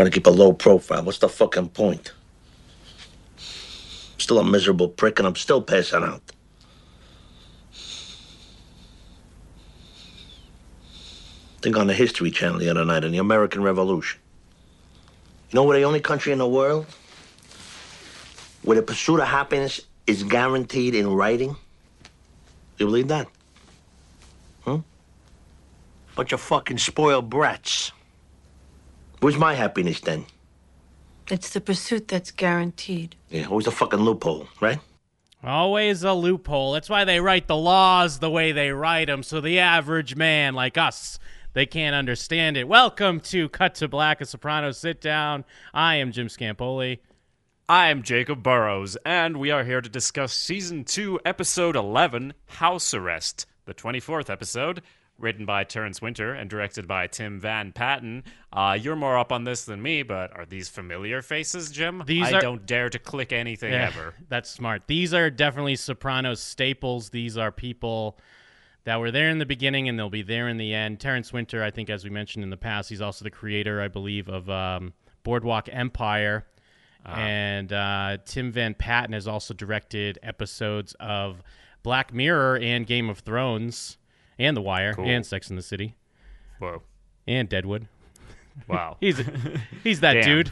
Trying to keep a low profile. What's the fucking point? I'm Still a miserable prick, and I'm still passing out. Think on the History Channel the other night in the American Revolution. You know we're the only country in the world where the pursuit of happiness is guaranteed in writing? You believe that? Hmm? Bunch of fucking spoiled brats. Where's my happiness then? It's the pursuit that's guaranteed. Yeah, always a fucking loophole, right? Always a loophole. That's why they write the laws the way they write them, so the average man like us, they can't understand it. Welcome to Cut to Black, a Soprano sit down. I am Jim Scampoli. I'm Jacob Burrows, and we are here to discuss Season 2, Episode 11, House Arrest, the 24th episode, written by Terrence Winter and directed by Tim Van Patten. Uh, you're more up on this than me, but are these familiar faces, Jim? These I are- don't dare to click anything Yeah, ever. That's smart. These are definitely Sopranos staples. These are people that were there in the beginning and they'll be there in the end. Terrence Winter, I think, as we mentioned in the past, he's also the creator, I believe, of um, Boardwalk Empire. And uh, Tim Van Patten has also directed episodes of Black Mirror and Game of Thrones and The Wire Cool. and Sex in the City Whoa. and Deadwood. Wow. He's he's that Damn. dude.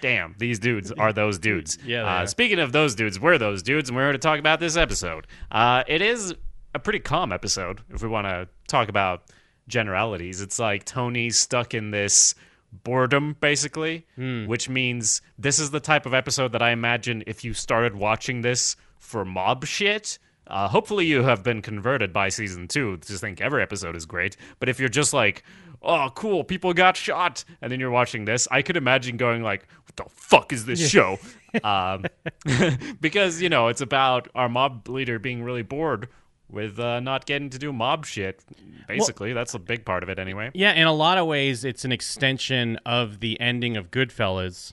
Damn, these dudes are those dudes. Yeah, Uh, speaking of those dudes, we're those dudes, and we're here to talk about this episode. Uh, it is a pretty calm episode, if we want to talk about generalities. It's like Tony's stuck in this boredom, basically, Hmm. which means this is the type of episode that I imagine if you started watching this for mob shit. Uh, hopefully, you have been converted by season two to think every episode is great. But if you're just like, oh, cool, people got shot, and then you're watching this, I could imagine going like, what the fuck is this show? um, because you know it's about our mob leader being really bored with uh, not getting to do mob shit. Basically, that's a big part of it, anyway. Yeah, in a lot of ways, it's an extension of the ending of Goodfellas,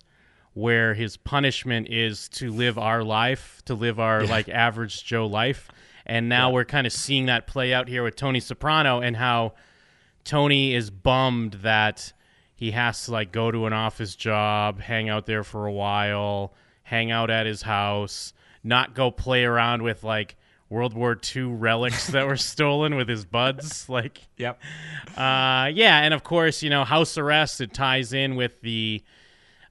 where his punishment is to live our life, to live our like average Joe life, and now we're kind of seeing that play out here with Tony Soprano and how Tony is bummed that he has to like go to an office job, hang out there for a while, hang out at his house, not go play around with like World War II relics that were stolen with his buds, like. Yep. Uh, yeah, and of course, you know, house arrest. It ties in with the,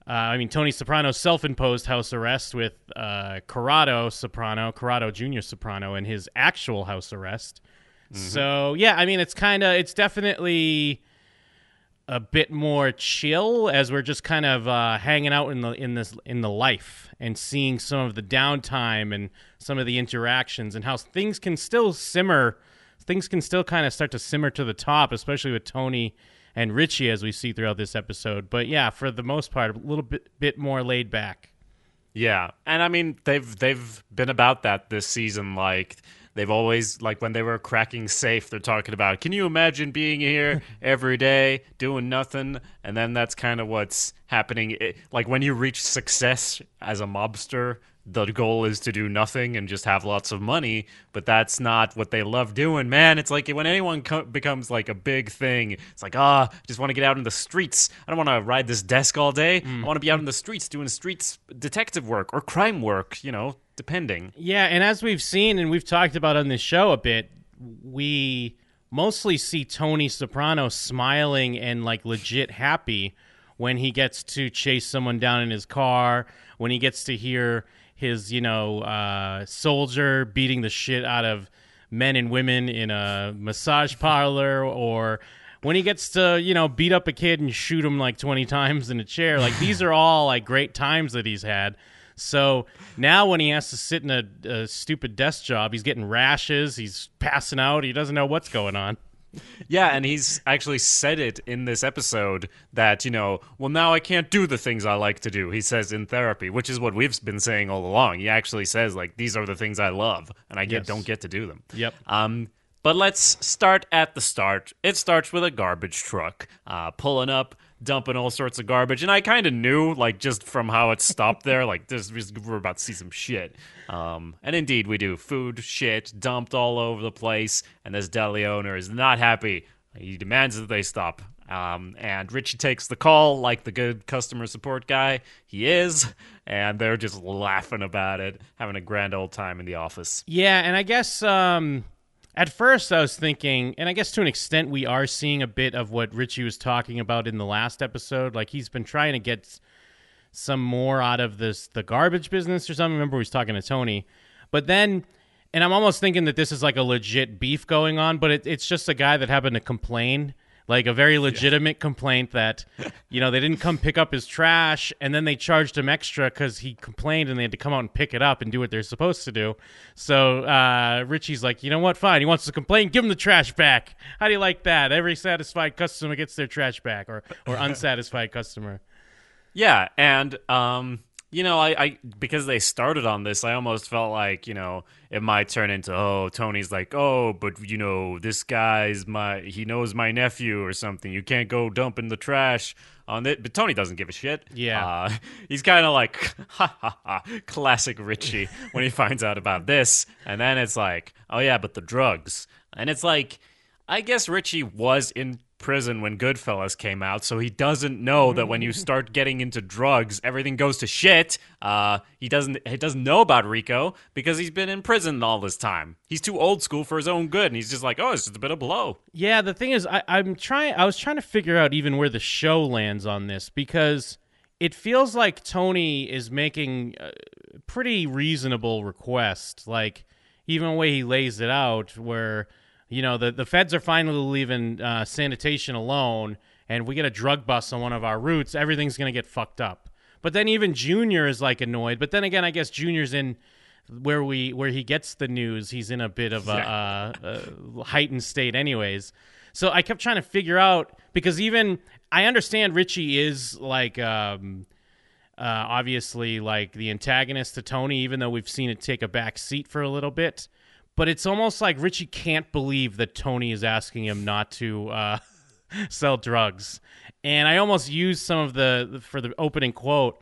uh, I mean, Tony Soprano's self-imposed house arrest with uh, Corrado Soprano, Corrado Junior Soprano, and his actual house arrest. So yeah, I mean, it's kind of, it's definitely a bit more chill as we're just kind of uh, hanging out in the in this in the life and seeing some of the downtime and some of the interactions and how things can still simmer things can still kind of start to simmer to the top especially with Tony and Richie as we see throughout this episode but yeah for the most part a little bit bit more laid back Yeah, and I mean they've they've been about that this season. Like they've always like when they were cracking safe, they're talking about. Can you imagine being here every day doing nothing? And then that's kind of what's happening. It, like when you reach success as a mobster, the goal is to do nothing and just have lots of money. But that's not what they love doing, man. It's like when anyone co- becomes like a big thing, it's like ah, I just want to get out in the streets. I don't want to ride this desk all day. I want to be out in the streets doing streets detective work or crime work. You know, depending. Yeah, and as we've seen and we've talked about on this show a bit, we mostly see Tony Soprano smiling and like legit happy when he gets to chase someone down in his car, when he gets to hear his, you know, uh, soldier beating the shit out of men and women in a massage parlor or when he gets to you know beat up a kid and shoot him like 20 times in a chair. Like these are all like great times that he's had. So now when he has to sit in a, a stupid desk job he's getting rashes he's passing out he doesn't know what's going on Yeah, and he's actually said it in this episode that, you know, well, now I can't do the things I like to do, he says in therapy, which is what we've been saying all along. He actually says, like, these are the things I love, and I get, Yes. don't get to do them. Yep. Um, but let's start at the start. It starts with a garbage truck uh, pulling up, dumping all sorts of garbage, and I kind of knew, like, just from how it stopped there, like, this we're about to see some shit. Um, and indeed, we do food, shit, dumped all over the place, and this deli owner is not happy. He demands that they stop. Um, and Richie takes the call like the good customer support guy he is, and they're just laughing about it, having a grand old time in the office. Yeah, and I guess um, at first I was thinking, and I guess to an extent we are seeing a bit of what Richie was talking about in the last episode. Like he's been trying to get some more out of this the garbage business or something. Remember we was talking to Tony, but then. And I'm almost thinking that this is like a legit beef going on, but it, it's just a guy that happened to complain like a very legitimate complaint that you know they didn't come pick up his trash and then they charged him extra because he complained and they had to come out and pick it up and do what they're supposed to do. So uh, richie's like you know what? Fine. He wants to complain. Give him the trash back. How do you like that? Every satisfied customer gets their trash back or or unsatisfied customer. Yeah, and um, you know, I, I because they started on this, I almost felt like you know it might turn into oh Tony's like oh but you know this guy's my he knows my nephew or something. You can't go dumping the trash on it. But Tony doesn't give a shit. Yeah. uh, he's kind of like ha ha ha classic Richie when he finds out about this, and then it's like oh yeah, but the drugs, and it's like I guess Richie was in prison when Goodfellas came out, so he doesn't know that when you start getting into drugs, everything goes to shit. Uh, he doesn't he doesn't know about RICO because he's been in prison all this time. He's too old school for his own good, and he's just like, oh, it's just a bit of blow. Yeah, the thing is, I, I'm trying. I was trying to figure out even where the show lands on this because it feels like Tony is making a pretty reasonable request. Like even the way he lays it out, where you know the the feds are finally leaving uh, sanitation alone, and we get a drug bust on one of our routes, everything's gonna get fucked up. But then even Junior is like annoyed. But then again, I guess Junior's in where we where he gets the news. He's in a bit of a, uh, a heightened state, anyways. So I kept trying to figure out because even I understand Richie is like um, uh, obviously like the antagonist to Tony, even though we've seen it take a back seat for a little bit. But it's almost like Richie can't believe that Tony is asking him not to uh, sell drugs. And I almost used some of the for the opening quote.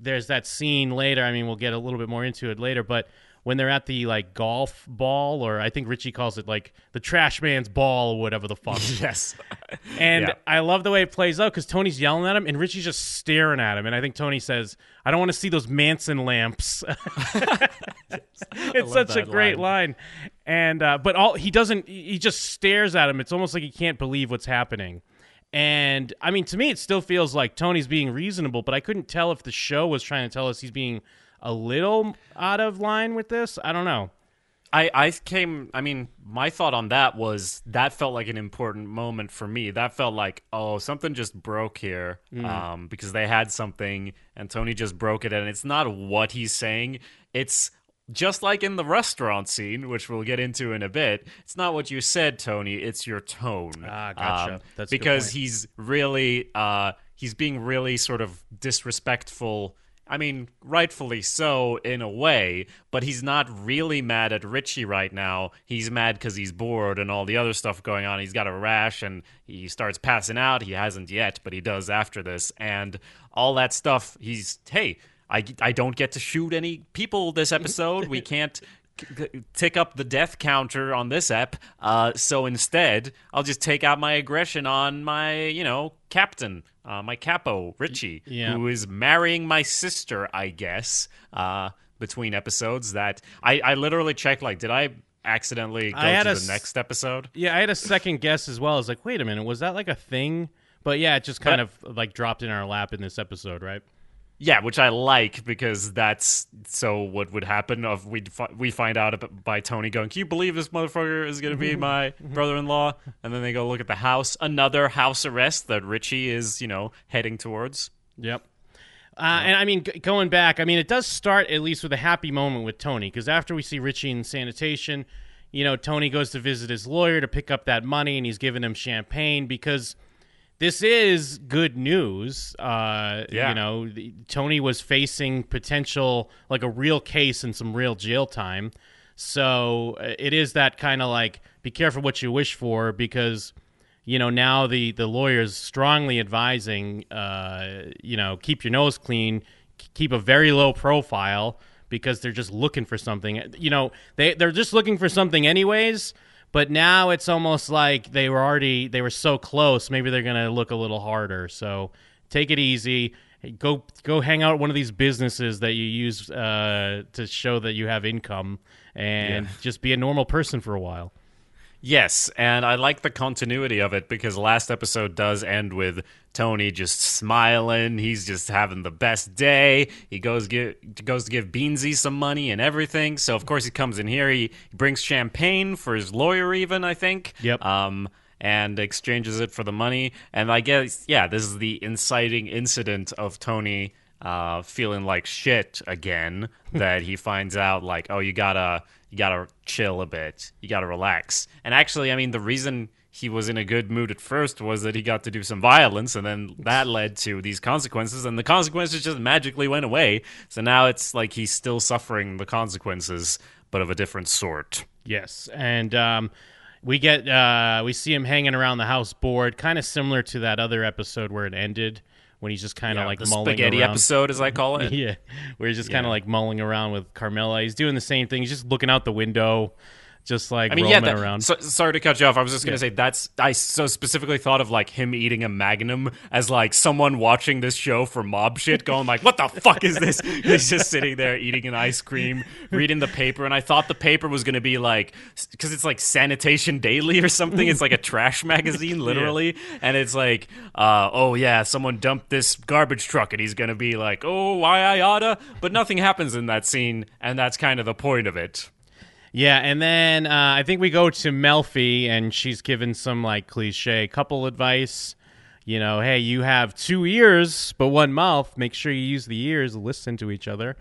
There's that scene later. I mean, we'll get a little bit more into it later, but when they're at the like golf ball, or I think Richie calls it like the trash man's ball, or whatever the fuck. Yes, And Yeah. I love the way it plays out because Tony's yelling at him and Richie's just staring at him. And I think Tony says, I don't want to see those Manson lamps. it's such a great line. And, uh, but all he doesn't, he just stares at him. It's almost like he can't believe what's happening. And I mean, to me, it still feels like Tony's being reasonable, but I couldn't tell if the show was trying to tell us he's being a little out of line with this. I don't know. I, I came I mean, my thought on that was that felt like an important moment for me. That felt like, oh, something just broke here. Um, because they had something and Tony just broke it and it's not what he's saying. It's just like in the restaurant scene, which we'll get into in a bit, it's not what you said, Tony, it's your tone. Ah, gotcha. Um, That's because he's really uh he's being really sort of disrespectful I mean, rightfully so in a way, but he's not really mad at Richie right now. He's mad because he's bored and all the other stuff going on. He's got a rash and he starts passing out. He hasn't yet, but he does after this. And all that stuff, he's, hey, I, I don't get to shoot any people this episode. we can't tick up the death counter on this app. Uh, so instead, I'll just take out my aggression on my, you know, captain, uh, my capo, Richie, Yeah. who is marrying my sister, I guess, uh, between episodes. That I, I literally checked, like, did I accidentally go I to the s- next episode? Yeah, I had a second guess as well. I was like, wait a minute, was that like a thing? But yeah, it just kind of like dropped in our lap in this episode, right? Yeah, which I like because that's so what would happen of we we find out by Tony going, "Can you believe this motherfucker is going to be my brother-in-law?" And then they go look at the house, another house arrest that Richie is, you know, heading towards. Yep. Uh, and I mean, g- going back, I mean, it does start at least with a happy moment with Tony because after we see Richie in sanitation, you know, Tony goes to visit his lawyer to pick up that money and he's giving him champagne because this is good news. Uh, Yeah. You know, the, Tony was facing potential, like a real case and some real jail time. So uh, it is that kind of like, be careful what you wish for because you know now the the lawyers strongly advising uh you know keep your nose clean keep a very low profile because they're just looking for something you know they they're just looking for something anyways But now it's almost like they were already they were so close. Maybe they're gonna look a little harder. So take it easy. Go go hang out at one of these businesses that you use uh, to show that you have income, and Yeah. just be a normal person for a while. Yes, and I like the continuity of it because last episode does end with Tony just smiling. He's just having the best day. He goes get, goes to give Beansie some money and everything. So of course he comes in here. He, he brings champagne for his lawyer, even I think. Yep. Um, and exchanges it for the money. And I guess yeah, this is the inciting incident of Tony uh, feeling like shit again. that he finds out like, oh, you gotta you gotta chill a bit, you gotta relax. And actually, I mean, the reason he was in a good mood at first was that he got to do some violence, and then that led to these consequences, and the consequences just magically went away. So now it's like he's still suffering the consequences, but of a different sort. Yes, and um, we get uh, we see him hanging around the house bored, kind of similar to that other episode where it ended when he's just kind of Yeah, like the mulling spaghetti around. episode, as I call it. Yeah, where he's just kind of like mulling around with Carmela. He's doing the same thing. He's just looking out the window, just like I mean, yeah. roaming That, around. So, sorry to cut you off. I was just gonna Yeah. say that's I so specifically thought of like him eating a Magnum as like someone watching this show for mob shit, going like, "What the fuck is this?" He's just sitting there eating an ice cream, reading the paper, and I thought the paper was gonna be like because it's like Sanitation Daily or something. It's like a trash magazine, literally, and it's like, uh, "Oh yeah, someone dumped this garbage truck," and he's gonna be like, "Oh, why I oughta," but nothing happens in that scene, and that's kind of the point of it. Yeah, and then uh, I think we go to Melfi, and she's given some like cliche couple advice. You know, hey, you have two ears but one mouth. Make sure you use the ears, listen to each other.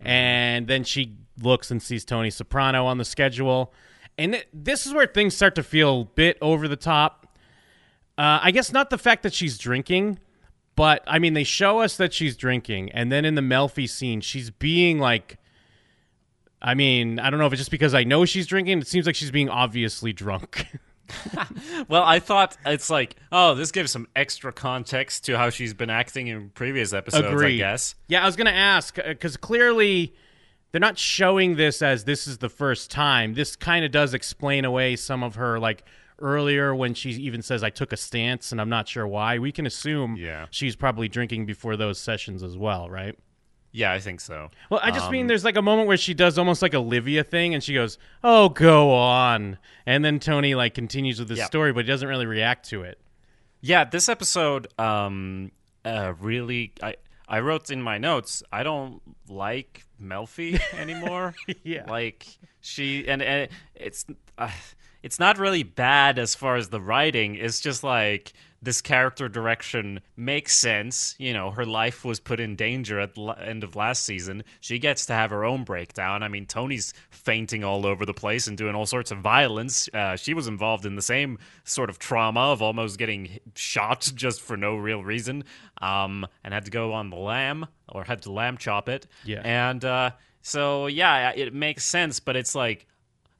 And then she looks and sees Tony Soprano on the schedule, and th- this is where things start to feel a bit over the top. Uh, I guess not the fact that she's drinking, but I mean they show us that she's drinking, and then in the Melfi scene, she's being like I mean, I don't know if it's just because I know she's drinking. It seems like she's being obviously drunk. Well, I thought it's like, oh, this gives some extra context to how she's been acting in previous episodes, I Agreed. guess. Yeah, I was gonna ask uh, because clearly they're not showing this as this is the first time. This kind of does explain away some of her like earlier when she even says I took a stance and I'm not sure why. We can assume Yeah. she's probably drinking before those sessions as well, right? Yeah, I think so. Well, I just Um, mean there's like a moment where she does almost like Olivia thing, and she goes, "Oh, go on," and then Tony like continues with this Yeah. story, but he doesn't really react to it. Yeah, this episode um uh really I I wrote in my notes, I don't like Melfi anymore. Yeah. Like she and, and it's uh, it's not really bad as far as the writing. It's just like this character direction makes sense. You know, her life was put in danger at the end of last season. She gets to have her own breakdown. I mean, Tony's fainting all over the place and doing all sorts of violence. Uh, she was involved in the same sort of trauma of almost getting shot just for no real reason, um, and had to go on the lam or had to lamb chop it. Yeah. And uh, so, yeah, it makes sense, but it's like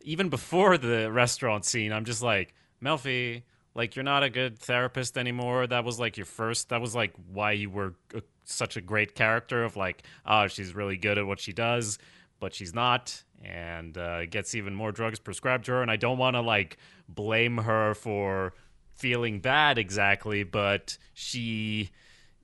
even before the restaurant scene, I'm just like, Melfi, like you're not a good therapist anymore. That was like your first. That was like why you were uh such a great character of like, oh, she's really good at what she does, but she's not, and uh, gets even more drugs prescribed to her. And I don't want to like blame her for feeling bad exactly, but she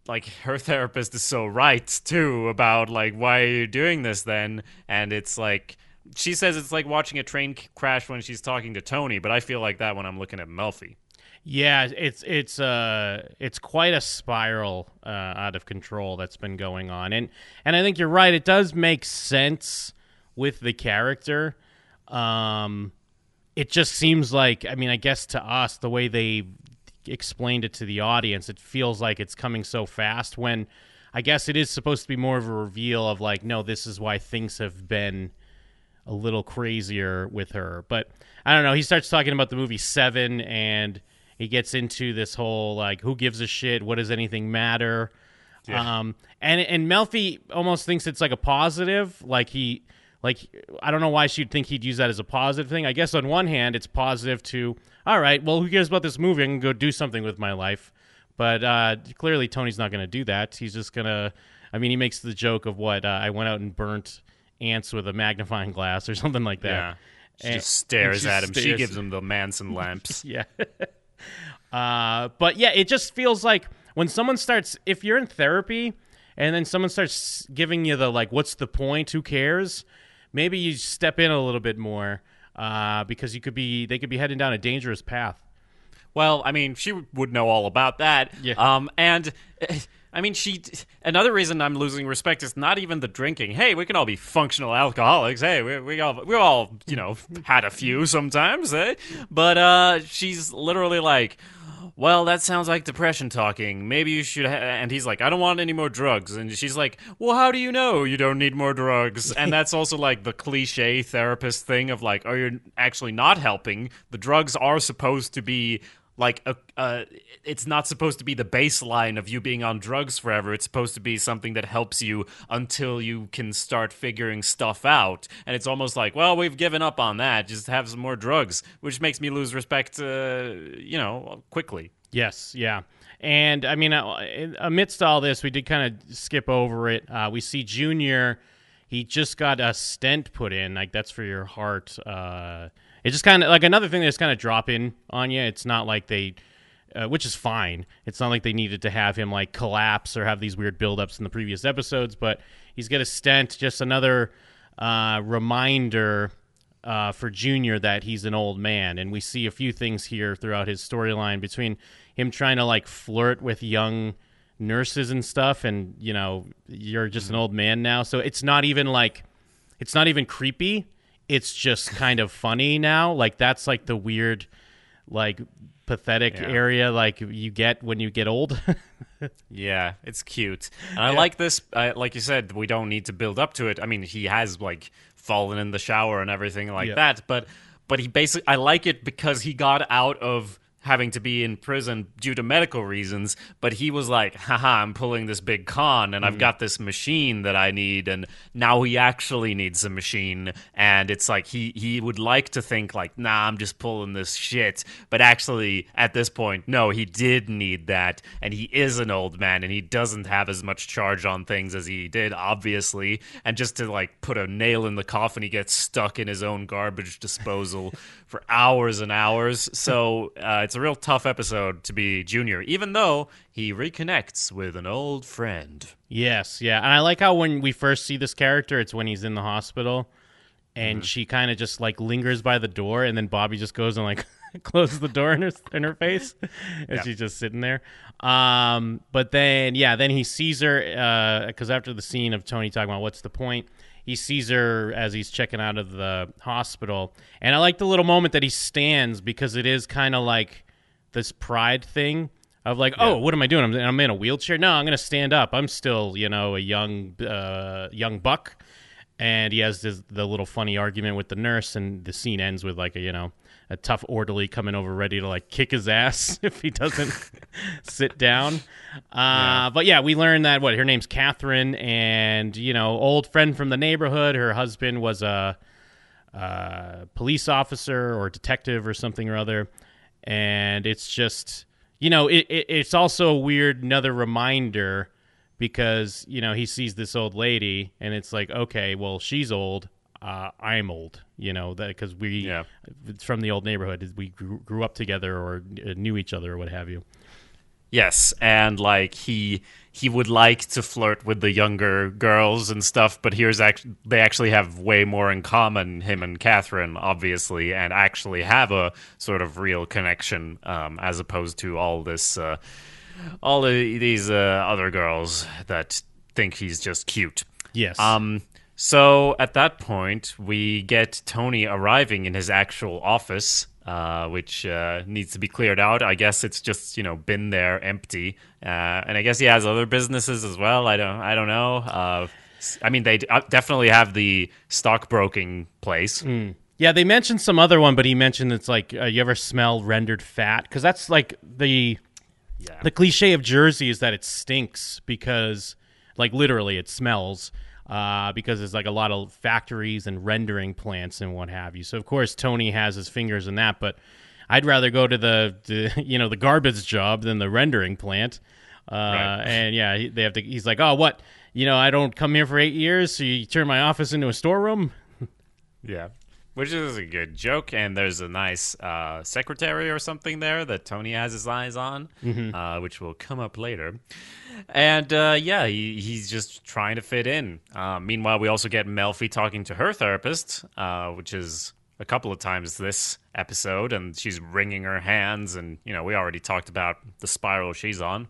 like her therapist is so right too about like why are you doing this then and it's like she says it's like watching a train crash when she's talking to Tony but I feel like that when I'm looking at Melfi Yeah, it's it's uh it's quite a spiral uh, out of control that's been going on, and and I think you're right. It does make sense with the character. Um, it just seems like I mean, I guess to us, the way they explained it to the audience, it feels like it's coming so fast. When I guess it is supposed to be more of a reveal of like, no, this is why things have been a little crazier with her. But I don't know. He starts talking about the movie Seven, and he gets into this whole like, who gives a shit? What does anything matter? Um, and and Melfi almost thinks it's like a positive. Like he, like I don't know why she'd think he'd use that as a positive thing. I guess on one hand, it's positive to, all right, well, who cares about this movie? I can go do something with my life. But uh, clearly, Tony's not going to do that. He's just going to. I mean, he makes the joke of what uh, I went out and burnt ants with a magnifying glass or something like that. She And- just stares at him. She gives him the Manson lamps. Yeah. Uh, but yeah, it just feels like when someone starts, if you're in therapy and then someone starts giving you the, like, what's the point? Who cares? Maybe you step in a little bit more uh, because you could be, they could be heading down a dangerous path. Well, I mean, she would know all about that. Yeah. Um, and I mean, she. Another reason I'm losing respect is not even the drinking. Hey, we can all be functional alcoholics. Hey, we we all we all you know had a few sometimes. Eh? But uh, she's literally like. Well, that sounds like depression talking. Maybe you should. Ha-. And he's like, I don't want any more drugs. And she's like, Well, how do you know you don't need more drugs? And that's also like the cliche therapist thing of like, Oh, you're actually not helping. The drugs are supposed to be like a, uh, it's not supposed to be the baseline of you being on drugs forever it's supposed to be something that helps you until you can start figuring stuff out and it's almost like well we've given up on that just have some more drugs which makes me lose respect uh, you know quickly Yes, yeah. And I mean, uh, amidst all this, we did kind of skip over it. Uh, we see Junior, he just got a stent put in. Like, that's for your heart. It's just kind of like another thing that's kind of drop in on you. It's not like they, uh, which is fine. It's not like they needed to have him like collapse or have these weird buildups in the previous episodes, but he's got a stent, just another uh, reminder uh, for Junior that he's an old man, and we see a few things here throughout his storyline between him trying to like flirt with young nurses and stuff, and you know you're just an old man now, so it's not even like it's not even creepy. It's just kind of funny now. Like that's like the weird, like pathetic Yeah. area like you get when you get old. Yeah, it's cute. And I like this. Uh, like you said, we don't need to build up to it. I mean, he has like fallen in the shower and everything like Yeah. that. But but he basically, I like it because he got out of having to be in prison due to medical reasons. But he was like, haha, I'm pulling this big con and I've mm. got this machine that I need. And now he actually needs a machine. And it's like he he would like to think like, nah, I'm just pulling this shit. But actually, at this point, no, he did need that, and he is an old man, and he doesn't have as much charge on things as he did, obviously. And just to like put a nail in the coffin, he gets stuck in his own garbage disposal for hours and hours. So uh, it's a real tough episode to be Junior, even though he reconnects with an old friend. Yes, yeah. And I like how when we first see this character, it's when he's in the hospital and she kind of just like lingers by the door and then Bobby just goes and like closes the door in her in her face and Yeah. she's just sitting there. Um but then yeah, then he sees her uh cuz after the scene of Tony talking about what's the point, he sees her as he's checking out of the hospital. And I like the little moment that he stands because it is kind of like this pride thing of like, oh, what am I doing? I'm, I'm in a wheelchair. No, I'm going to stand up. I'm still, you know, a young, uh, young buck. And he has this, the little funny argument with the nurse, and the scene ends with like a, you know, a tough orderly coming over ready to like kick his ass if he doesn't sit down. Uh, But yeah, we learned that what her name's Catherine, and you know, old friend from the neighborhood. Her husband was a uh, police officer or detective or something or other, and it's just you know it, it, it's also a weird another reminder because you know he sees this old lady and it's like okay well she's old uh, I'm old you know that because we Yeah. it's from the old neighborhood we grew, grew up together or uh, knew each other or what have you Yes, and like he he would like to flirt with the younger girls and stuff, but here's actually they actually have way more in common, him and Catherine, obviously, and actually have a sort of real connection, um, as opposed to all this uh, all these uh, other girls that think he's just cute. yes Um, so at that point, we get Tony arriving in his actual office, uh, which uh, needs to be cleared out. I guess it's just you know been there empty, uh, and I guess he has other businesses as well. I don't, I don't know. Uh, I mean, they d- uh, definitely have the stockbroking place. Yeah, they mentioned some other one, but he mentioned it's like uh, you ever smell rendered fat because that's like the Yeah. the cliche of Jersey is that it stinks because like literally it smells uh, because there's like a lot of factories and rendering plants and what have you. So of course Tony has his fingers in that, but I'd rather go to the, the you know the garbage job than the rendering plant. Uh, Right. And yeah, they have to. He's like, oh, what? You know, I don't come here for eight years, so you turn my office into a storeroom. Yeah. Which is a good joke. And there's a nice uh, secretary or something there that Tony has his eyes on, uh, which will come up later. And uh, yeah, he, he's just trying to fit in. Uh, meanwhile, we also get Melfi talking to her therapist, uh, which is a couple of times this episode, and she's wringing her hands. And you know, we already talked about the spiral she's on.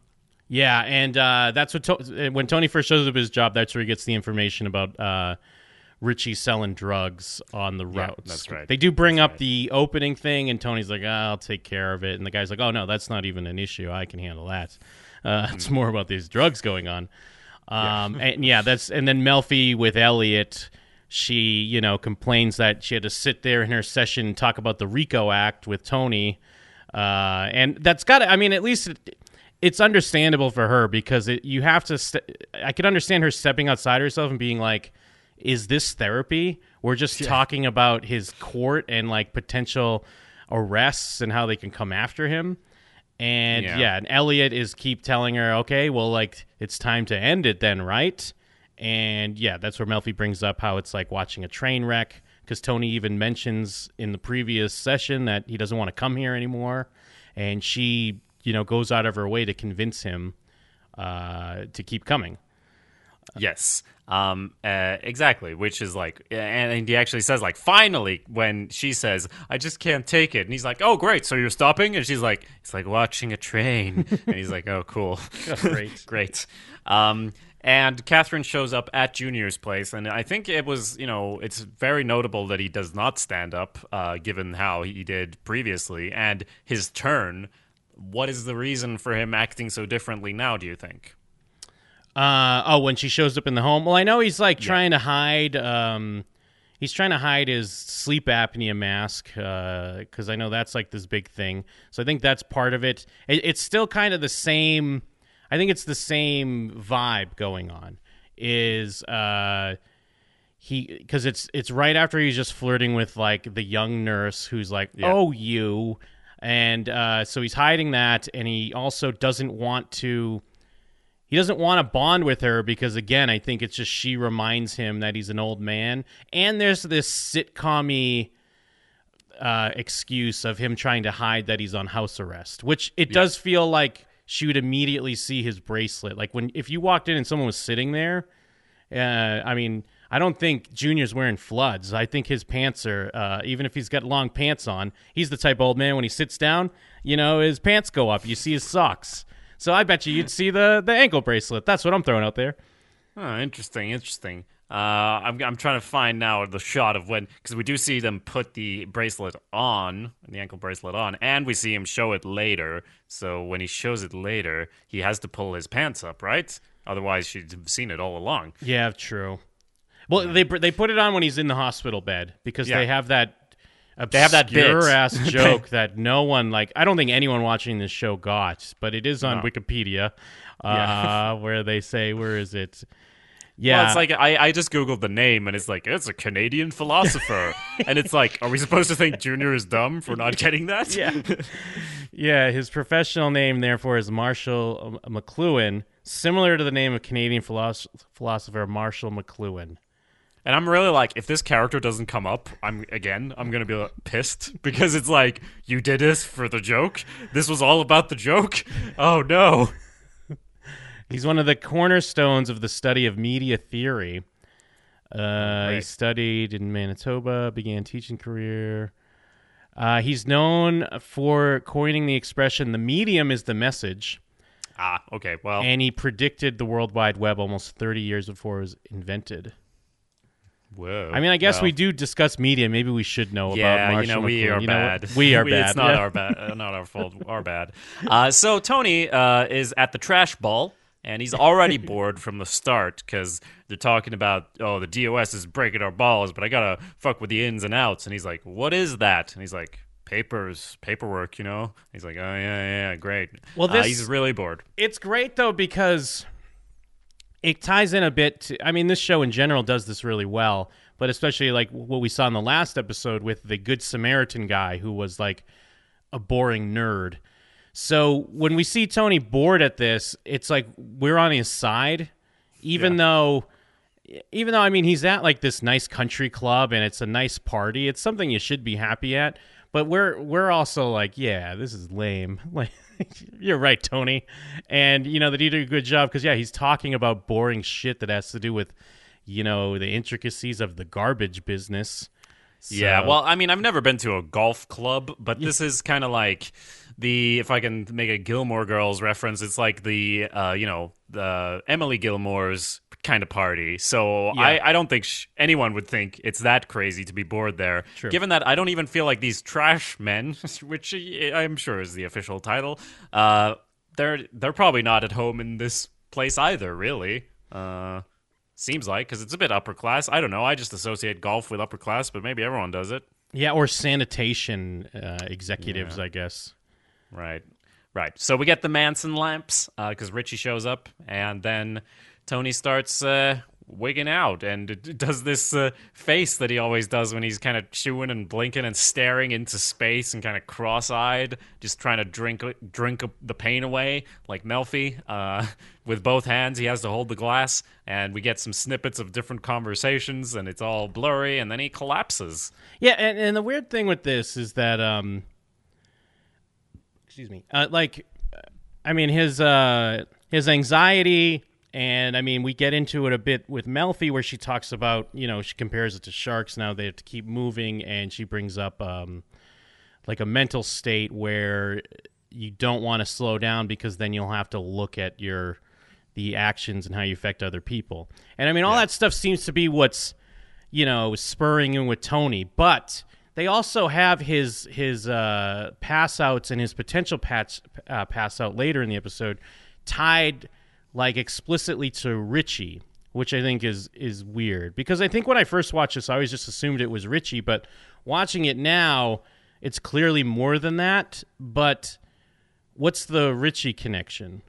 Yeah, and uh, that's what to- when Tony first shows up his job. That's where he gets the information about uh, Richie selling drugs on the Yeah, that's right. They do bring That's up right. the opening thing, and Tony's like, "Ah, "I'll take care of it," and the guy's like, "Oh no, that's not even an issue. I can handle that. Uh, It's more about these drugs going on." Um, and yeah, that's and then Melfi with Elliot. She, you know, complains that she had to sit there in her session and talk about the RICO Act with Tony, uh, and that's got. to I mean, at least it, it's understandable for her because it, you have to. St- I could understand her stepping outside herself and being like, "Is this therapy? We're just talking about his court and like potential arrests and how they can come after him." And Yeah. yeah. and Elliot is keep telling her, "Okay, well, like it's time to end it then, right?" And yeah, that's where Melfi brings up how it's like watching a train wreck because Tony even mentions in the previous session that he doesn't want to come here anymore, and she, you know, goes out of her way to convince him uh, to keep coming. Yes. Um, uh, exactly, which is like, and, and he actually says, like, finally, when she says, I just can't take it. And he's like, oh, great. So you're stopping? And she's like, it's like watching a train. and he's like, oh, cool. Great. great. Um, and Catherine shows up at Junior's place. And I think it was, you know, it's very notable that he does not stand up, uh, given how he did previously and his turn. What is the reason for him acting so differently now, do you think? Uh, oh, when she shows up in the home. Well, I know he's like trying to hide. Um, he's trying to hide his sleep apnea mask because I know that's like this big thing. So I think that's part of it. it. It's still kind of the same. I think it's the same vibe going on. Is uh, he because it's it's right after he's just flirting with like the young nurse who's like, Yeah. oh you, and uh, so he's hiding that, and he also doesn't want to he doesn't want to bond with her because again i think it's just she reminds him that he's an old man. And there's this sitcom uh, excuse of him trying to hide that he's on house arrest which it does feel like she would immediately see his bracelet. Like when if you walked in and someone was sitting there uh, i mean i don't think junior's wearing floods. I think his pants are uh, even if he's got long pants on he's the type of old man when he sits down you know his pants go up. You see his socks so I bet you you'd see the the ankle bracelet. That's what I'm throwing out there. Oh, interesting, interesting. Uh, I'm I'm trying to find now the shot of when because we do see them put the bracelet on, the ankle bracelet on, and we see him show it later. So when he shows it later, he has to pull his pants up, right? Otherwise, she'd have seen it all along. Yeah, true. Well, they they put it on when he's in the hospital bed because Yeah. they have that They have that bit. ass joke that no one like. I don't think anyone watching this show got, but it is on No. Wikipedia, uh, Yeah. where they say where is it? Yeah, Well, it's like I, I just googled the name and it's like it's a Canadian philosopher, and it's like, are we supposed to think Junior is dumb for not getting that? yeah, yeah. His professional name, therefore, is Marshall uh, McLuhan, similar to the name of Canadian philosoph- philosopher Marshall McLuhan. And I'm really like, if this character doesn't come up, I'm again, I'm gonna be like, pissed because it's like you did this for the joke. This was all about the joke. Oh no. He's one of the cornerstones of the study of media theory. Uh, he studied in Manitoba, began teaching career. Uh, he's known for coining the expression "the medium is the message," Ah, okay. Well, and he predicted the World Wide Web almost 30 years before it was invented. Whoa. I mean, I guess Well, we do discuss media. Maybe we should know Yeah, about Marshall you know we McLuhan. are You know bad. We are bad. It's not Yeah. our bad. uh, Not our fault. Our bad. Uh, so Tony uh, is at the trash ball, and he's already bored from the start because they're talking about oh the DOS is breaking our balls, but I gotta fuck with the ins and outs. And he's like, what is that? And he's like. Papers, paperwork, you know. He's like, oh yeah, yeah, great. Well, Uh, he's really bored. It's great though because it ties in a bit. To, I mean, this show in general does this really well, but especially like what we saw in the last episode with the Good Samaritan guy who was like a boring nerd. So when we see Tony bored at this, it's like we're on his side, even Yeah. though even though I mean he's at like this nice country club and it's a nice party, it's something you should be happy at. But we're we're also like, yeah, this is lame. Like you're right, Tony. And you know that he did a good job because yeah, he's talking about boring shit that has to do with you know the intricacies of the garbage business. Yeah, well, I mean, I've never been to a golf club, but this is kind of like the if I can make a Gilmore Girls reference, it's like the uh, you know the Emily Gilmore's kind of party. So Yeah. I, I don't think sh- anyone would think it's that crazy to be bored there. True. Given that I don't even feel like these trash men, which I'm sure is the official title, uh, they're they're probably not at home in this place either. Really. Uh, Seems like because it's a bit upper class. I don't know. I just associate golf with upper class, but maybe everyone does it. yeah, or sanitation uh, executives, I guess. Right. Right. So we get the Manson lamps because Richie shows up, and then Tony starts uh, wigging out and does this uh, face that he always does when he's kind of chewing and blinking and staring into space and kind of cross-eyed, just trying to drink drink the pain away, like Melfi. Uh, with both hands, he has to hold the glass, and we get some snippets of different conversations, and it's all blurry, and then he collapses. Yeah, and, and the weird thing with this is that, um, excuse me, uh, like, I mean, his uh, his anxiety, and I mean, we get into it a bit with Melfi, where she talks about, you know, she compares it to sharks. Now they have to keep moving, and she brings up, um, like a mental state where you don't want to slow down because then you'll have to look at your the actions and how you affect other people. And I mean, all that stuff seems to be what's you know spurring in with Tony, but they also have his his uh, pass outs and his potential pass uh, pass out later in the episode tied like explicitly to Richie, which I think is is weird because I think when I first watched this, I always just assumed it was Richie, but watching it now, it's clearly more than that. But what's the Richie connection?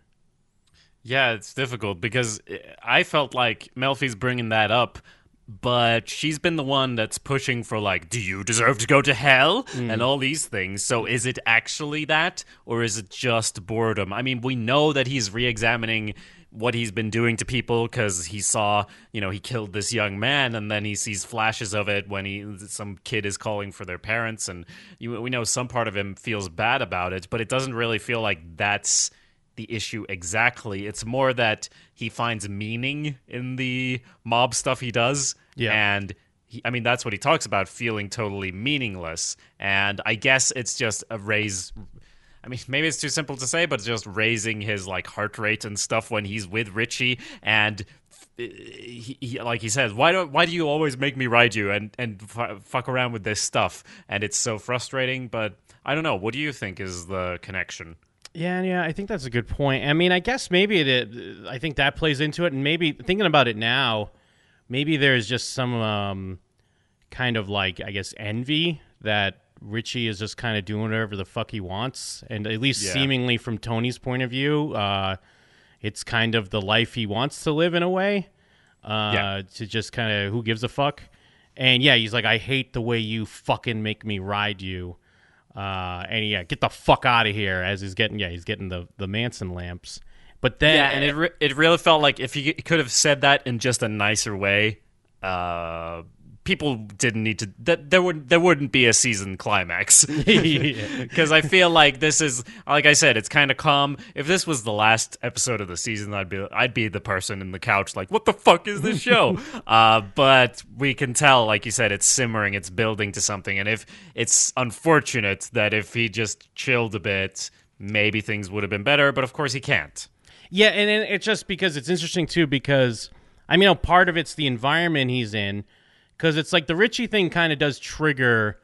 Yeah, it's difficult because I felt like Melfi's bringing that up, but she's been the one that's pushing for like, do you deserve to go to hell mm. and all these things. So is it actually that, or is it just boredom? I mean, we know that he's re-examining what he's been doing to people because he saw, you know, he killed this young man, and then he sees flashes of it when he some kid is calling for their parents, and you, we know some part of him feels bad about it, but it doesn't really feel like that's the issue exactly. It's more that he finds meaning in the mob stuff he does. Yeah. And he, I mean, that's what he talks about feeling totally meaningless. And I guess it's just a raise. I mean, maybe it's too simple to say, but just raising his like heart rate and stuff when he's with Richie and. Uh, he, he, like he says, why do why do you always make me ride you and and f- fuck around with this stuff? And it's so frustrating. But I don't know. What do you think is the connection? Yeah, yeah, I think that's a good point. I mean, I guess maybe it. I think that plays into it, and maybe thinking about it now, maybe there's just some um, kind of like I guess envy that Richie is just kind of doing whatever the fuck he wants, and at least Yeah. seemingly from Tony's point of view, uh, it's kind of the life he wants to live in a way. Uh, Yeah. To just kind of who gives a fuck, and yeah, he's like, I hate the way you fucking make me ride you. Uh, and yeah, get the fuck out of here as he's getting yeah he's getting the the Manson lamps. But then Yeah, and it re- it really felt like if he could have said that in just a nicer way, uh, people didn't need to. That there would there wouldn't be a season climax because I feel like this is like I said, it's kind of calm. If this was the last episode of the season, I'd be I'd be the person in the couch like, what the fuck is this show? uh, but we can tell, like you said, it's simmering, it's building to something, and if it's unfortunate that if he just chilled a bit. Maybe things would have been better, but of course he can't. Yeah, and it- it's just because it's interesting too because I mean, you know, part of it's the environment he's in because it's like the Richie thing kind of does trigger,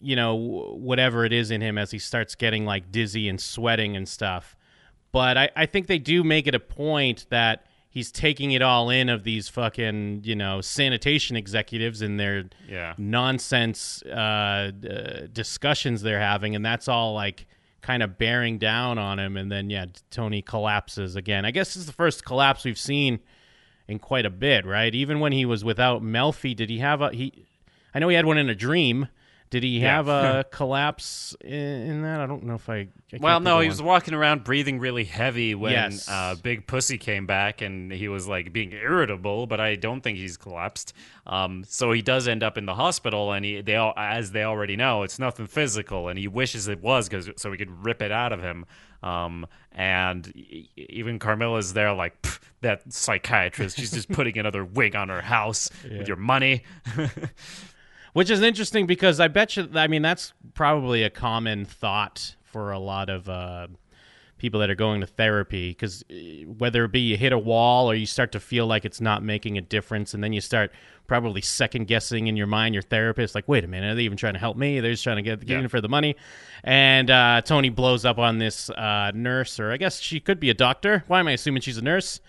you know, whatever it is in him as he starts getting like dizzy and sweating and stuff. But I, I think they do make it a point that he's taking it all in of these fucking, you know, sanitation executives and their Yeah. nonsense uh, uh, discussions they're having, and that's all like kind of bearing down on him. And then yeah, Tony collapses again. I guess it's the first collapse we've seen in quite a bit, right? Even when he was without Melfi, did he have a he? I know he had one in a dream. Did he Yeah. have a collapse in, in that? I don't know if I. I Well, no, he one. was walking around breathing really heavy when Yes. uh, Big Pussy came back, and he was like being irritable. But I don't think he's collapsed. Um, so he does end up in the hospital, and he they all, as they already know, it's nothing physical, and he wishes it was because so he could rip it out of him. Um, and even Carmela's there, like that psychiatrist. She's just putting another wig on her house with your money. Which is interesting because I bet you, I mean, that's probably a common thought for a lot of uh, people that are going to therapy. Because whether it be you hit a wall or you start to feel like it's not making a difference, and then you start probably second guessing in your mind your therapist, like, wait a minute, are they even trying to help me? They're just trying to get, get Yeah. in for the money. And uh, Tony blows up on this uh, nurse, or I guess she could be a doctor. Why am I assuming she's a nurse?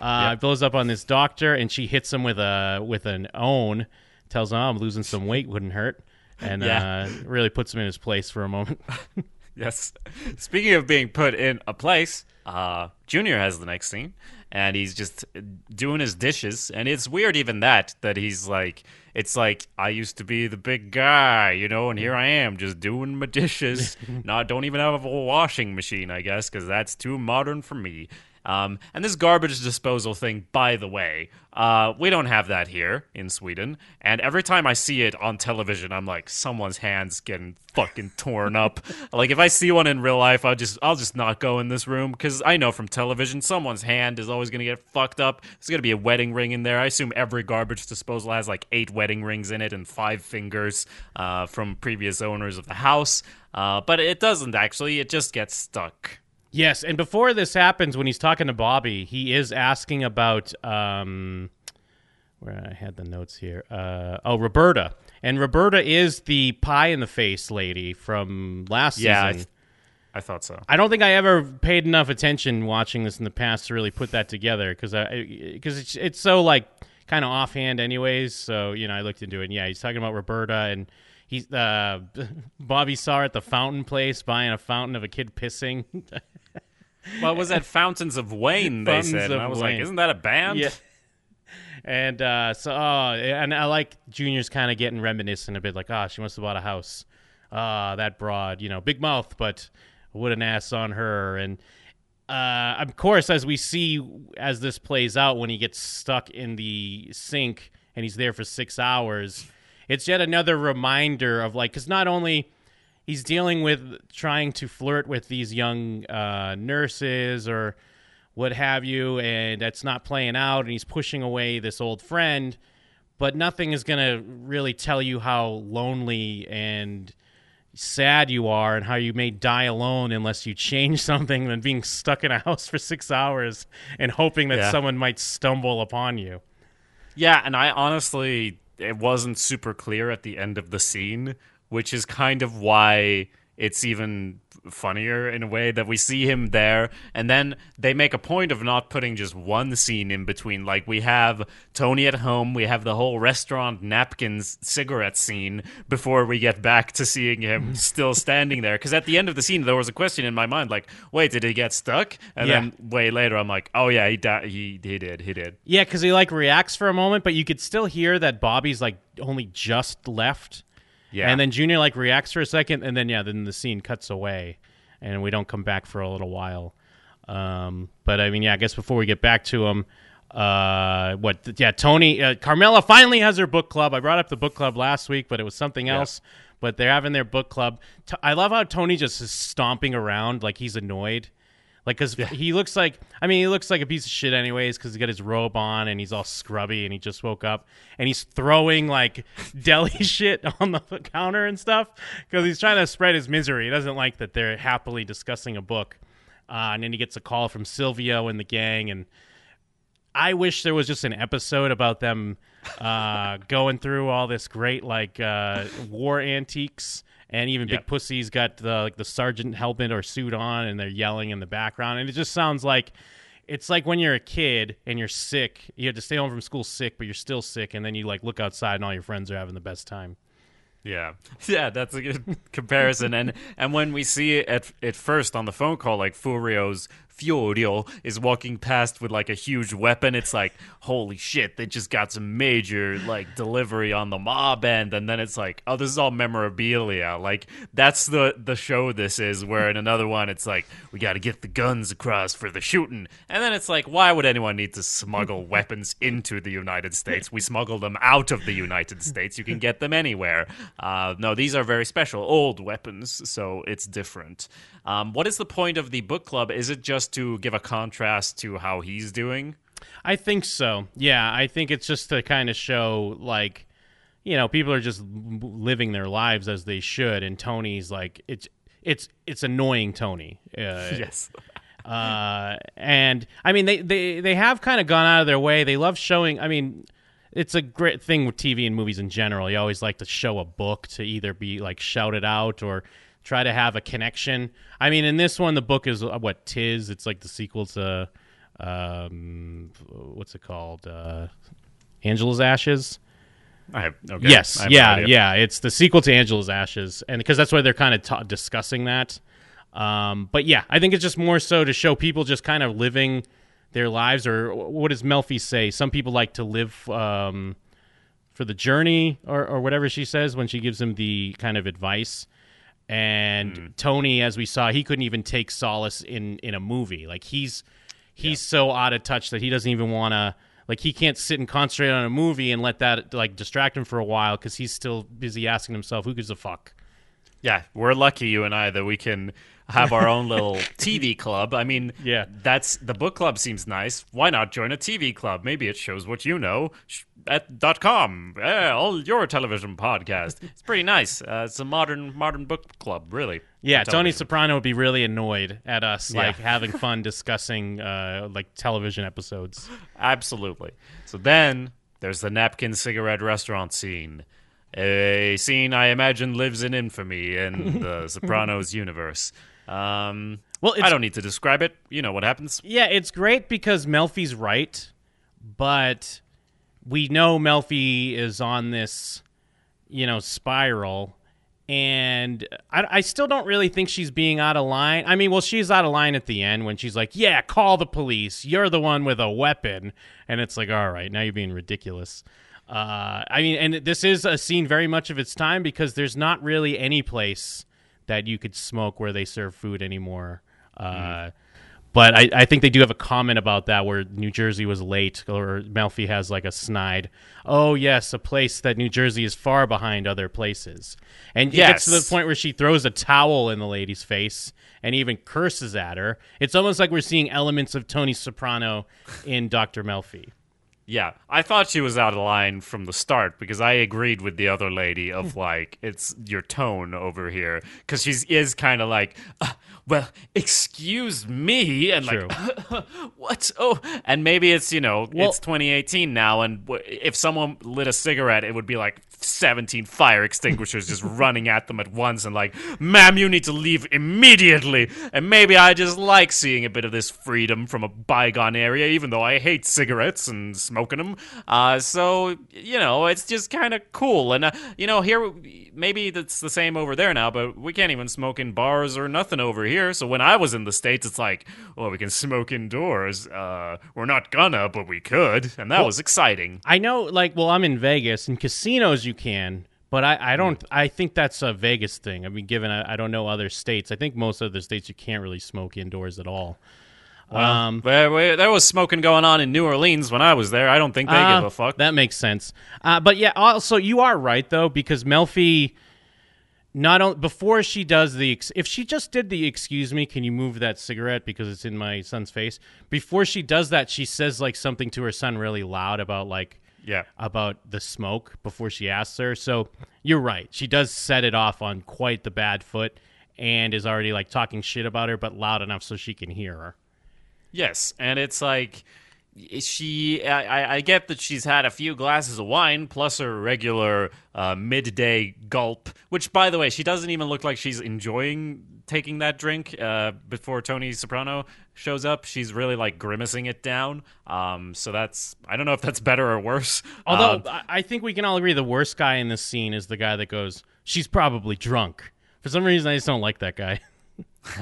Uh, Blows up on this doctor, and she hits him with a with an own. Tells him, oh, "I'm losing some weight, wouldn't hurt," and Yeah. uh, really puts him in his place for a moment. Yes. Speaking of being put in a place, uh, Junior has the next scene, and he's just doing his dishes, and it's weird even that that he's like, it's like I used to be the big guy, you know, and here I am just doing my dishes. Not don't even have a washing machine, I guess, because that's too modern for me. Um, and this garbage disposal thing, by the way, uh, we don't have that here in Sweden. And every time I see it on television, I'm like, someone's hands getting fucking torn up. like if I see one in real life, I'll just I'll just not go in this room because I know from television, someone's hand is always gonna get fucked up. There's gonna be a wedding ring in there. I assume every garbage disposal has like eight wedding rings in it and five fingers uh, from previous owners of the house. Uh, but it doesn't actually. It just gets stuck. Yes, and before this happens, when he's talking to Bobby, he is asking about um, where I had the notes here. Uh, oh, Roberta, and Roberta is the pie in the face lady from last Yeah, I season. th- I thought so. I don't think I ever paid enough attention watching this in the past to really put that together because because it's it's so like kind of offhand anyways. So you know, I looked into it. And yeah, he's talking about Roberta and he's uh, Bobby saw at the fountain place buying a fountain of a kid pissing. Well, it was at Fountains of Wayne, they Fountains said. And I was Wayne. like, isn't that a band? Yeah. And uh, so, oh, and I like Junior's kind of getting reminiscent a bit, like, ah, she must have bought a house. Ah, that broad, you know, big mouth, but wooden ass on her. And uh, of course, as we see as this plays out, when he gets stuck in the sink and he's there for six hours, it's yet another reminder of like, because not only he's dealing with trying to flirt with these young uh, nurses or what have you, and that's not playing out, and he's pushing away this old friend, but nothing is going to really tell you how lonely and sad you are and how you may die alone unless you change something than being stuck in a house for six hours and hoping that Yeah. someone might stumble upon you. Yeah, and I honestly, it wasn't super clear at the end of the scene, which is kind of why it's even funnier in a way that we see him there. And then they make a point of not putting just one scene in between. Like we have Tony at home. We have the whole restaurant napkins cigarette scene before we get back to seeing him still standing there. Because at the end of the scene there was a question in my mind like wait did he get stuck? And Yeah. then way later I'm like oh yeah he di- he he did he did. Yeah, because he like reacts for a moment, but you could still hear that Bobby's like only just left. Yeah And then Junior like reacts for a second, and then yeah, then the scene cuts away, and we don't come back for a little while. Um, but I mean, yeah, I guess before we get back to him, uh, what? Yeah, Tony, uh, Carmela finally has her book club. I brought up the book club last week, but it was something else. But they're having their book club. T- I love how Tony just is stomping around like he's annoyed. Like, cause he looks like, I mean, he looks like a piece of shit anyways, cause he got his robe on and he's all scrubby and he just woke up and he's throwing like deli shit on the counter and stuff, cause he's trying to spread his misery. He doesn't like that they're happily discussing a book. Uh, and then he gets a call from Silvio and the gang, and I wish there was just an episode about them uh, going through all this great like uh, war antiques. And even Big Yep. Pussy's got the like the sergeant helmet or suit on, and they're yelling in the background, and it just sounds like it's like when you're a kid and you're sick. You have to stay home from school sick, but you're still sick, and then you like look outside and all your friends are having the best time. Yeah, yeah, that's a good comparison. and and when we see it at at first on the phone call, like Furio's Furio is walking past with like a huge weapon, it's like, holy shit, they just got some major like delivery on the mob end, and then it's like, oh, this is all memorabilia. Like that's the the show this is. Where in another one, it's like, we got to get the guns across for the shooting, and then it's like, why would anyone need to smuggle weapons into the United States? We smuggle them out of the United States. You can get them anywhere. Uh, no, these are very special, old weapons, so it's different. Um, what is the point of the book club? Is it just to give a contrast to how he's doing? I think so. Yeah, I think it's just to kind of show like you know, people are just living their lives as they should and Tony's like it's it's it's annoying Tony. Uh, yes. uh, and I mean they they they have kind of gone out of their way. They love showing I mean it's a great thing with TV and movies in general. You always like to show a book to either be like shouted out or try to have a connection. I mean, in this one, the book is uh, what Tis. It's like the sequel to um, what's it called? Uh, Angela's Ashes. I have okay. Yes, I have yeah, idea. yeah. It's the sequel to Angela's Ashes, and because that's why they're kind of ta- discussing that. Um, but yeah, I think it's just more so to show people just kind of living their lives, or what does Melfi say? Some people like to live um, for the journey, or, or whatever she says when she gives them the kind of advice. And hmm. Tony, as we saw, he couldn't even take solace in in a movie. Like he's he's so out of touch that he doesn't even want to like he can't sit and concentrate on a movie and let that like distract him for a while because he's still busy asking himself who gives a fuck Yeah, we're lucky, you and I, that we can have our own little TV club. I mean, Yeah. that's the book club seems nice. Why not join a TV club? Maybe it shows what you know at dot com. Yeah, all your television podcast. It's pretty nice. Uh, it's a modern modern book club, really. yeah tony soprano would be really annoyed at us Yeah. like having fun discussing uh like television episodes Absolutely. So then there's the napkin cigarette restaurant scene. A scene I imagine lives in infamy in the Sopranos universe. Um, Well, I don't need to describe it. You know what happens. yeah it's great because melfi's right but we know melfi is on this you know spiral and I, I still don't really think she's being out of line. I mean, well, she's out of line at the end when she's like, "Yeah, call the police. You're the one with a weapon," and it's like, "All right, now you're being ridiculous." Uh, I mean, and this is a scene very much of its time because there's not really any place that you could smoke where they serve food anymore. Uh, But I, I think they do have a comment about that where New Jersey was late, or Melfi has like a snide. Oh yes, a place that New Jersey is far behind other places, and it gets to the point where she throws a towel in the lady's face and even curses at her. It's almost like we're seeing elements of Tony Soprano in Doctor Melfi. Yeah, I thought she was out of line from the start because I agreed with the other lady of like it's your tone over here because she is kind of like, uh, well, excuse me, and True. like, what? Oh, and maybe it's you know Well- it's 2018 now, and w- if someone lit a cigarette, it would be like 17 fire extinguishers just running at them at once, and like, ma'am, you need to leave immediately. And maybe I just like seeing a bit of this freedom from a bygone area, even though I hate cigarettes and smoking them. Uh, so you know, it's just kind of cool. And uh, you know, here maybe that's the same over there now, but we can't even smoke in bars or nothing over here. So when I was in the states, it's like, well, we can smoke indoors. Uh, we're not gonna, but we could, and that was exciting. I know, like, well, I'm in Vegas. In casinos, you can, but I, I don't. I think that's a Vegas thing. I mean, given I, I don't know other states, I think most other states you can't really smoke indoors at all. Um, There, there was smoking going on in New Orleans when I was there. I don't think they uh, give a fuck. That makes sense. Uh, but yeah, also you are right though because Melfi. Not only before she does the ex- if she just did the excuse me can you move that cigarette because it's in my son's face before she does that she says like something to her son really loud about like Yeah. about the smoke before she asks her. So you're right. She does set it off on quite the bad foot and is already like talking shit about her, but loud enough so she can hear her. Yes, and it's like she. I, I- get that she's had a few glasses of wine plus her regular uh, midday gulp. Which, by the way, she doesn't even look like she's enjoying taking that drink uh, before Tony Soprano shows up. She's really like grimacing it down. Um, so that's. I don't know if that's better or worse. Although Um, I think we can all agree the worst guy in this scene is the guy that goes, "She's probably drunk." For some reason, I just don't like that guy.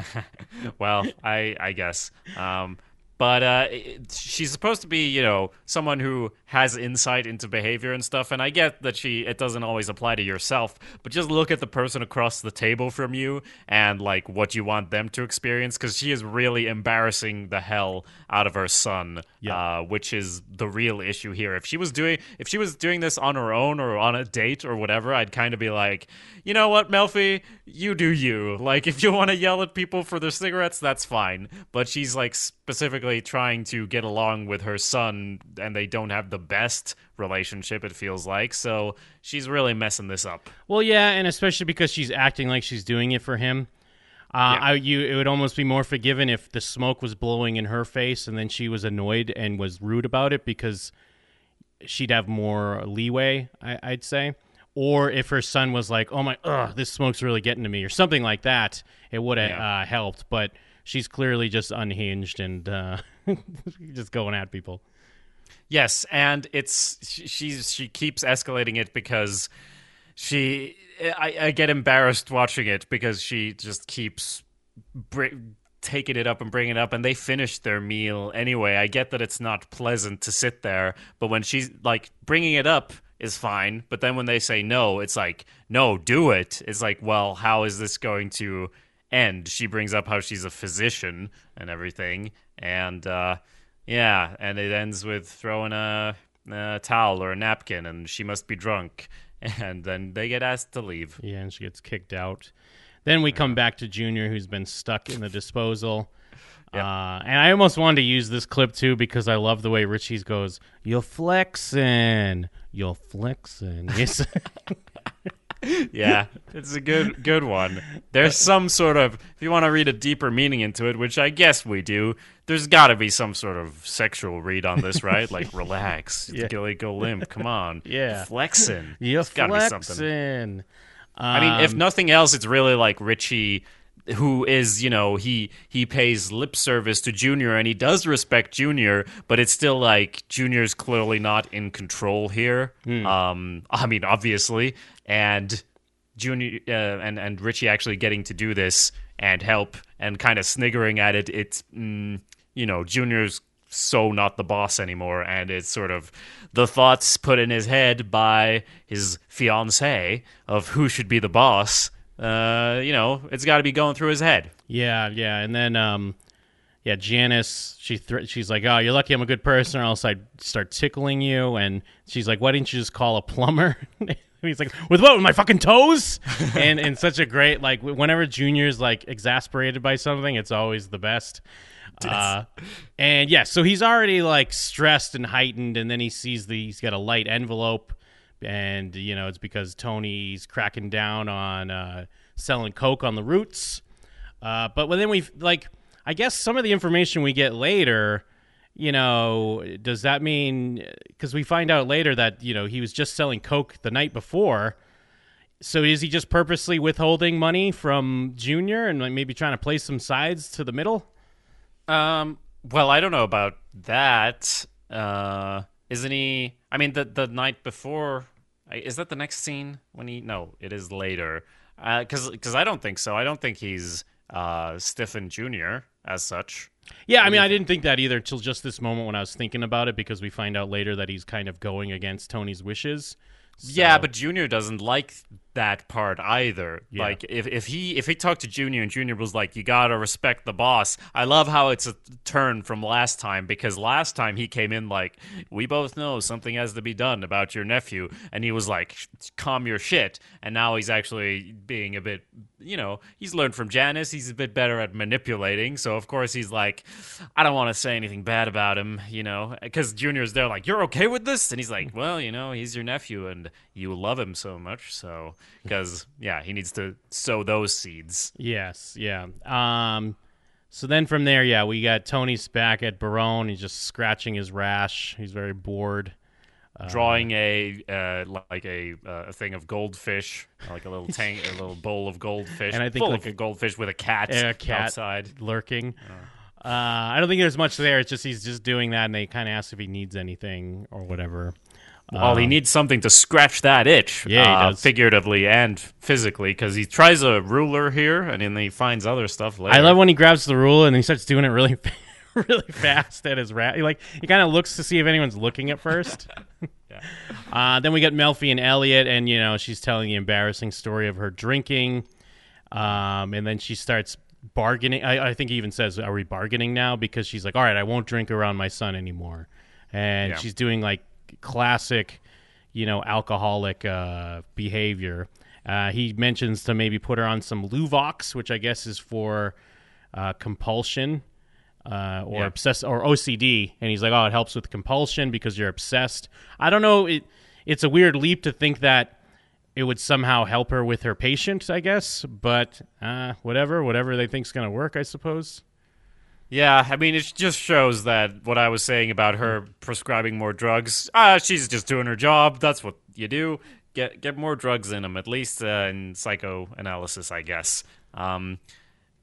well, I I guess. Um, but uh, she's supposed to be, you know, someone who has insight into behavior and stuff. And I get that she it doesn't always apply to yourself, but just look at the person across the table from you and like what you want them to experience, because she is really embarrassing the hell out of her son, Yeah. uh, which is the real issue here. If she was doing if she was doing this on her own or on a date or whatever, I'd kind of be like, you know what, Melfi, you do you. Like if you want to yell at people for their cigarettes, that's fine. But she's like specifically trying to get along with her son, and they don't have the best relationship. It feels like so she's really messing this up. Well, yeah, and especially because she's acting like she's doing it for him. Uh, Yeah. I, you, it would almost be more forgiven if the smoke was blowing in her face, and then she was annoyed and was rude about it because she'd have more leeway. I, I'd say, or if her son was like, "Oh my, ugh, this smoke's really getting to me," or something like that, it would have Yeah. uh, helped. But she's clearly just unhinged and uh, just going at people. Yes, and it's she, she's she keeps escalating it because she I, I get embarrassed watching it because she just keeps br- taking it up and bringing it up, and they finish their meal anyway. I get that it's not pleasant to sit there, but when she's like bringing it up is fine, but then when they say no, it's like no, do it. It's like, well, how is this going to end? She brings up how she's a physician and everything, and uh, yeah, and it ends with throwing a, a towel or a napkin, and she must be drunk. And then they get asked to leave. Yeah, and she gets kicked out. Then we come back to Junior, who's been stuck in the disposal. Uh, and I almost wanted to use this clip too because I love the way Richie's goes, You're flexing. You're flexing. Yes. Yeah, it's a good good one. There's some sort of if you want to read a deeper meaning into it, which I guess we do. There's got to be some sort of sexual read on this, right? Like relax, Yeah. go, go limp. Come on, Yeah. flexing. You're It's gotta be something. flexing. I mean, if Um, nothing else, it's really like Richie, who is you know he he pays lip service to Junior and he does respect Junior, but it's still like Junior's clearly not in control here. Um, I mean, obviously, and Junior uh, and and Richie actually getting to do this and help and kind of sniggering at it. It's mm, you know Junior's so not the boss anymore, and it's sort of the thoughts put in his head by his fiance of who should be the boss. Uh, you know, it's got to be going through his head. Yeah, yeah, and then um, yeah, Janice, she thr she's like, "Oh, you're lucky I'm a good person, or else I'd start tickling you." And she's like, "Why didn't you just call a plumber?" And He's like, "With what? With my fucking toes?" and and such a great like whenever Junior's like exasperated by something, it's always the best. Uh, and yeah, so he's already like stressed and heightened, and then he sees the he's got a light envelope, and you know it's because Tony's cracking down on uh, selling coke on the roots. Uh, but then we like, I guess some of the information we get later, you know, does that mean because we find out later that you know he was just selling coke the night before. So is he just purposely withholding money from Junior and like maybe trying to play some sides to the middle? Um, well, I don't know about that. Uh, isn't he? I mean, the the night before, is that the next scene when he? No, it is later. Because because I don't think so. I don't think he's uh Stephen Junior as such. Yeah, I mean, I didn't think that either till just this moment when I was thinking about it because we find out later that he's kind of going against Tony's wishes. Yeah, but Junior doesn't like that part either. Yeah. Like if, if he if he talked to Junior and Junior was like, "You gotta respect the boss." I love how it's a turn from last time because last time he came in like, "We both know something has to be done about your nephew," and he was like, "Calm your shit." And now he's actually being a bit, you know, he's learned from Janice. He's a bit better at manipulating. So of course he's like, "I don't want to say anything bad about him," you know, because Junior's there like, "You're okay with this?" And he's like, "Well, you know, he's your nephew and you love him so much, so." because yeah, he needs to sow those seeds. Yes, yeah. Um, so then from there, yeah, we got Tony's back at Barone. He's just scratching his rash. He's very bored. Drawing a uh, like a uh, a thing of goldfish, like a little tank, a little bowl of goldfish, And I think like- of goldfish with a cat, a cat outside. lurking. Uh, I don't think there's much there. It's just he's just doing that, and they kind of ask if he needs anything or whatever. Well, he needs something to scratch that itch. Yeah, uh, figuratively and physically, because he tries a ruler here, and then he finds other stuff later. I love when he grabs the ruler and he starts doing it really, really fast at his rat. Like he kind of looks to see if anyone's looking at first. yeah. uh, then we get Melfi and Elliot, and you know she's telling the embarrassing story of her drinking, um, and then she starts bargaining. I, I think he even says, "Are we bargaining now?" Because she's like, "All right, I won't drink around my son anymore," and Yeah. she's doing like classic, you know, alcoholic uh, behavior. Uh, he mentions to maybe put her on some Luvox, which I guess is for uh, compulsion uh, or Yeah. obsess or OCD, and he's like, "Oh, it helps with compulsion because you're obsessed." I don't know. It it's a weird leap to think that it would somehow help her with her patient, I guess. But uh, whatever, whatever they think's gonna work, I suppose. Yeah, I mean, it just shows that what I was saying about her prescribing more drugs. Ah, she's just doing her job. That's what you do. Get get more drugs in them, at least uh, in psychoanalysis, I guess. Um,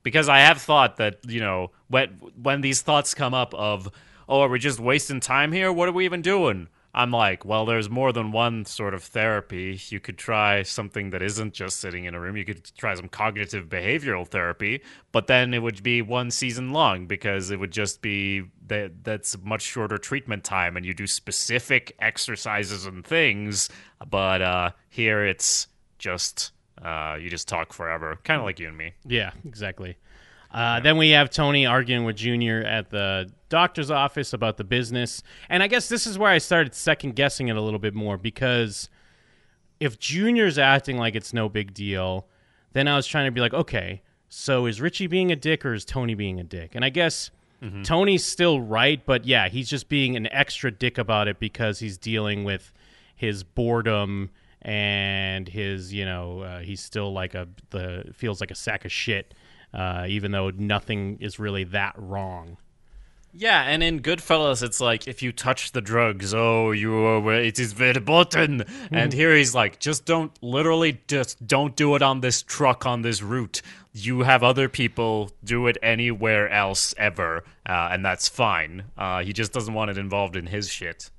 because I have thought that you know when when these thoughts come up of oh, are we just wasting time here? What are we even doing? I'm like, well, there's more than one sort of therapy. You could try something that isn't just sitting in a room. You could try some cognitive behavioral therapy, but then it would be one season long because it would just be that that's much shorter treatment time, and you do specific exercises and things. But uh, here it's just uh, you just talk forever, kind of like you and me. Yeah, exactly. Uh, Then we have Tony arguing with Junior at the doctor's office about the business. And I guess this is where I started second guessing it a little bit more because if Junior's acting like it's no big deal, then I was trying to be like, okay, so is Richie being a dick or is Tony being a dick? And I guess Tony's still right, but yeah, he's just being an extra dick about it because he's dealing with his boredom and his, you know, uh, he's still like a the feels like a sack of shit, uh, even though nothing is really that wrong. Yeah, and in Goodfellas, it's like if you touch the drugs, oh, you are, it is verboten. And here he's like, just don't, literally, just don't do it on this truck on this route. You have other people do it anywhere else ever, uh, and that's fine. Uh, he just doesn't want it involved in his shit.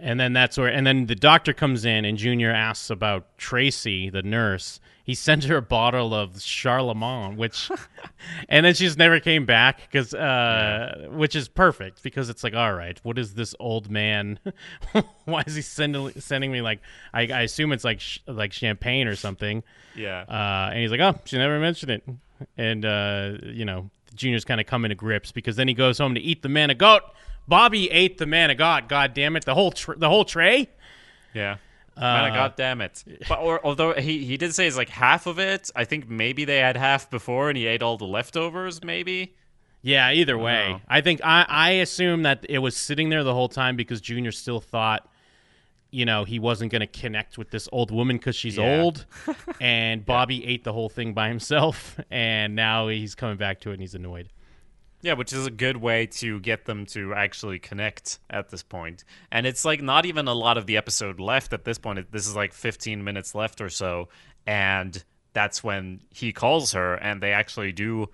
And then that's where, and then the doctor comes in, and Junior asks about Tracy, the nurse. He sent her a bottle of Charlemagne, which, and then she just never came back because, uh, which is perfect because it's like, all right, what is this old man? Why is he sending sending me like, I, I assume it's like sh- like champagne or something. Yeah. Uh, and he's like, oh, she never mentioned it. And, uh, you know, Junior's kind of coming to grips because then he goes home to eat the manicotti. Bobby ate the manicotti. God damn it. The whole, tr- the whole tray. Yeah. Uh, man, God damn it! But or, although he, he did say it's like half of it, I think maybe they had half before and he ate all the leftovers. Maybe Yeah, either way. I think I, I assume that it was sitting there the whole time because Junior still thought, you know, he wasn't going to connect with this old woman because she's Yeah. old. and Bobby ate the whole thing by himself. And now he's coming back to it and he's annoyed. Yeah, which is a good way to get them to actually connect at this point. And it's like not even a lot of the episode left at this point. This is like 15 minutes left or so. And that's when he calls her, and they actually do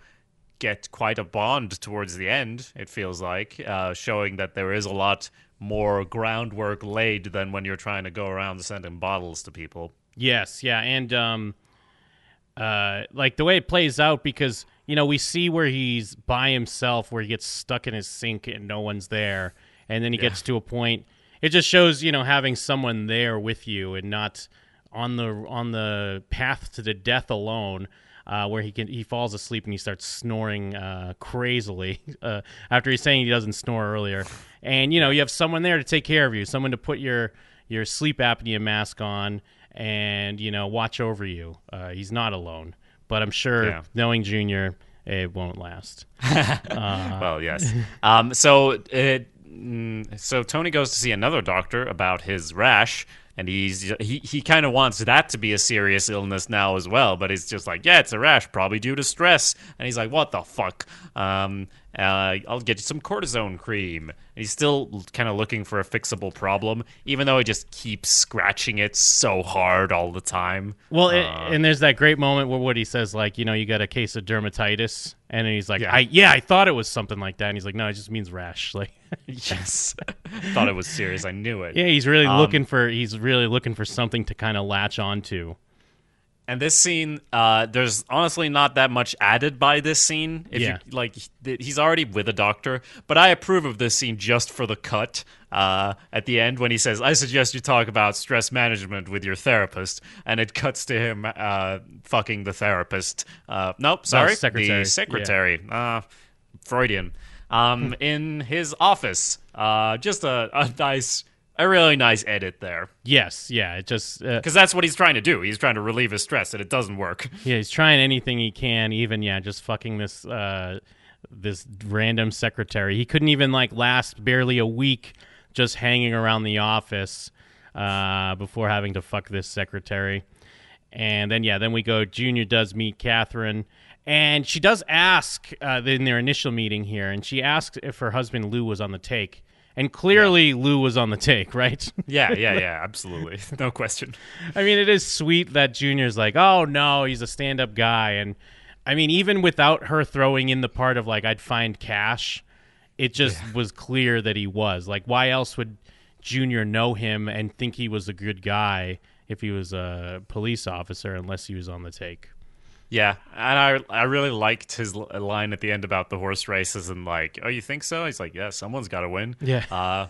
get quite a bond towards the end, it feels like, uh, showing that there is a lot more groundwork laid than when you're trying to go around sending bottles to people. Yes, yeah, and um, uh, like the way it plays out because you know we see where he's by himself, where he gets stuck in his sink and no one's there, and then he gets to a point. It just shows you know having someone there with you and not on the on the path to the death alone. Uh, where he can he falls asleep and he starts snoring uh, crazily uh, after he's saying he doesn't snore earlier, and you know you have someone there to take care of you, someone to put your your sleep apnea mask on, and you know watch over you. Uh, he's not alone, but I'm sure Yeah. knowing Junior, it won't last. well, yes. Um, so it, mm, so Tony goes to see another doctor about his rash, and he's he he kind of wants that to be a serious illness now as well, but he's just like, yeah, it's a rash, probably due to stress, and he's like, what the fuck? Um, Uh, I'll get you some cortisone cream. And he's still kind of looking for a fixable problem, even though he just keeps scratching it so hard all the time. Well, it, Uh, and there's that great moment where Woody says, like, you know, you got a case of dermatitis, and he's like, Yeah. I yeah, I thought it was something like that, and he's like, no, it just means rash. Like, yes, thought it was serious. I knew it. yeah, he's really Um, looking for he's really looking for something to kind of latch onto. And this scene, uh, there's honestly not that much added by this scene. If Yeah. you like, he's already with a doctor, but I approve of this scene just for the cut uh, at the end when he says, "I suggest you talk about stress management with your therapist," and it cuts to him uh, fucking the therapist. Uh, nope, sorry, secretary. the secretary. Uh, Freudian. Um, in his office, uh, just a, a nice, a really nice edit there. Yes, yeah, it just uh, Because that's what he's trying to do. He's trying to relieve his stress, and it doesn't work. yeah, he's trying anything he can, even yeah, just fucking this uh, this random secretary. He couldn't even like last barely a week just hanging around the office uh, before having to fuck this secretary. And then yeah, then we go. Junior does meet Catherine, and she does ask uh, in their initial meeting here, and she asks if her husband Lou was on the take, and clearly Lou was on the take, right? Yeah, yeah, yeah, absolutely. No question. I mean, it is sweet that Junior's like, oh no, he's a stand-up guy, and I mean, even without her throwing in the part of like I'd find cash, it just was clear that he was. Like, why else would Junior know him and think he was a good guy if he was a police officer, unless he was on the take? Yeah, and I I really liked his line at the end about the horse races and like, oh, you think so? He's like, yeah, someone's got to win. Yeah. Uh,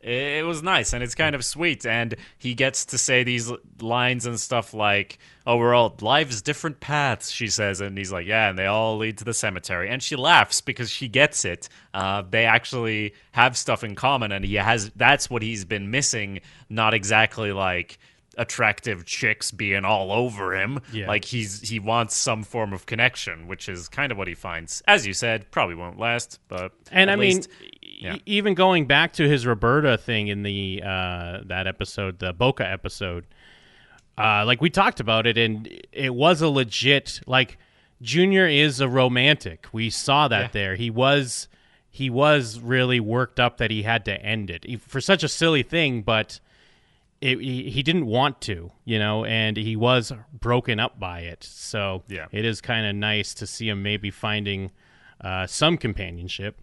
it, it was nice and it's kind of sweet, and he gets to say these lines and stuff like, oh, we're all life's different paths. She says, and he's like, yeah, and they all lead to the cemetery, and she laughs because she gets it. Uh, they actually have stuff in common, and he has. That's what he's been missing. Not exactly like attractive chicks being all over him. Yeah. Like he's he wants some form of connection, which is kind of what he finds. As you said, probably won't last, but And I mean, yeah. e- even going back to his Roberta thing in the uh, that episode, the Boca episode, uh, like we talked about it, and it was a legit like Junior is a romantic. We saw that Yeah. there. He was he was really worked up that he had to end it He- for such a silly thing, but. It, he, he didn't want to, you know, and he was broken up by it. So Yeah. it is kind of nice to see him maybe finding uh, some companionship.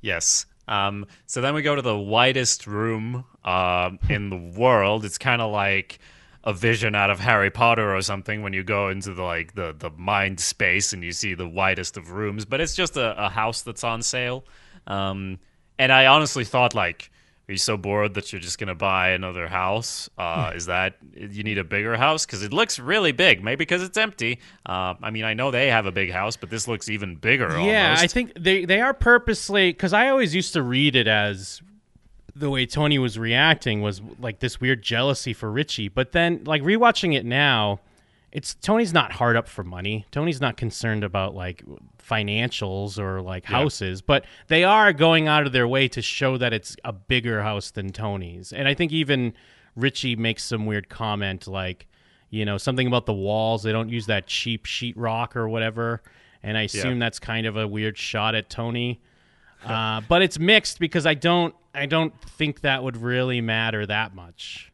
Yes. Um, so then we go to the widest room uh, in the world. It's kind of like a vision out of Harry Potter or something when you go into the like the the mind space and you see the widest of rooms. But it's just a, a house that's on sale. Um, and I honestly thought like. Are you so bored that you're just gonna buy another house? Uh, is that you need a bigger house? Because it looks really big. Maybe because it's empty. Uh, I mean, I know they have a big house, but this looks even bigger. Yeah, almost. I think they they are purposely because I always used to read it as the way Tony was reacting was like this weird jealousy for Richie, but then like rewatching it now, it's Tony's not hard up for money. Tony's not concerned about like financials or like houses, but they are going out of their way to show that it's a bigger house than Tony's. And I think even Richie makes some weird comment like, you know, something about the walls. They don't use that cheap sheetrock or whatever. And I assume that's kind of a weird shot at Tony. Uh, but it's mixed because I don't I don't think that would really matter that much.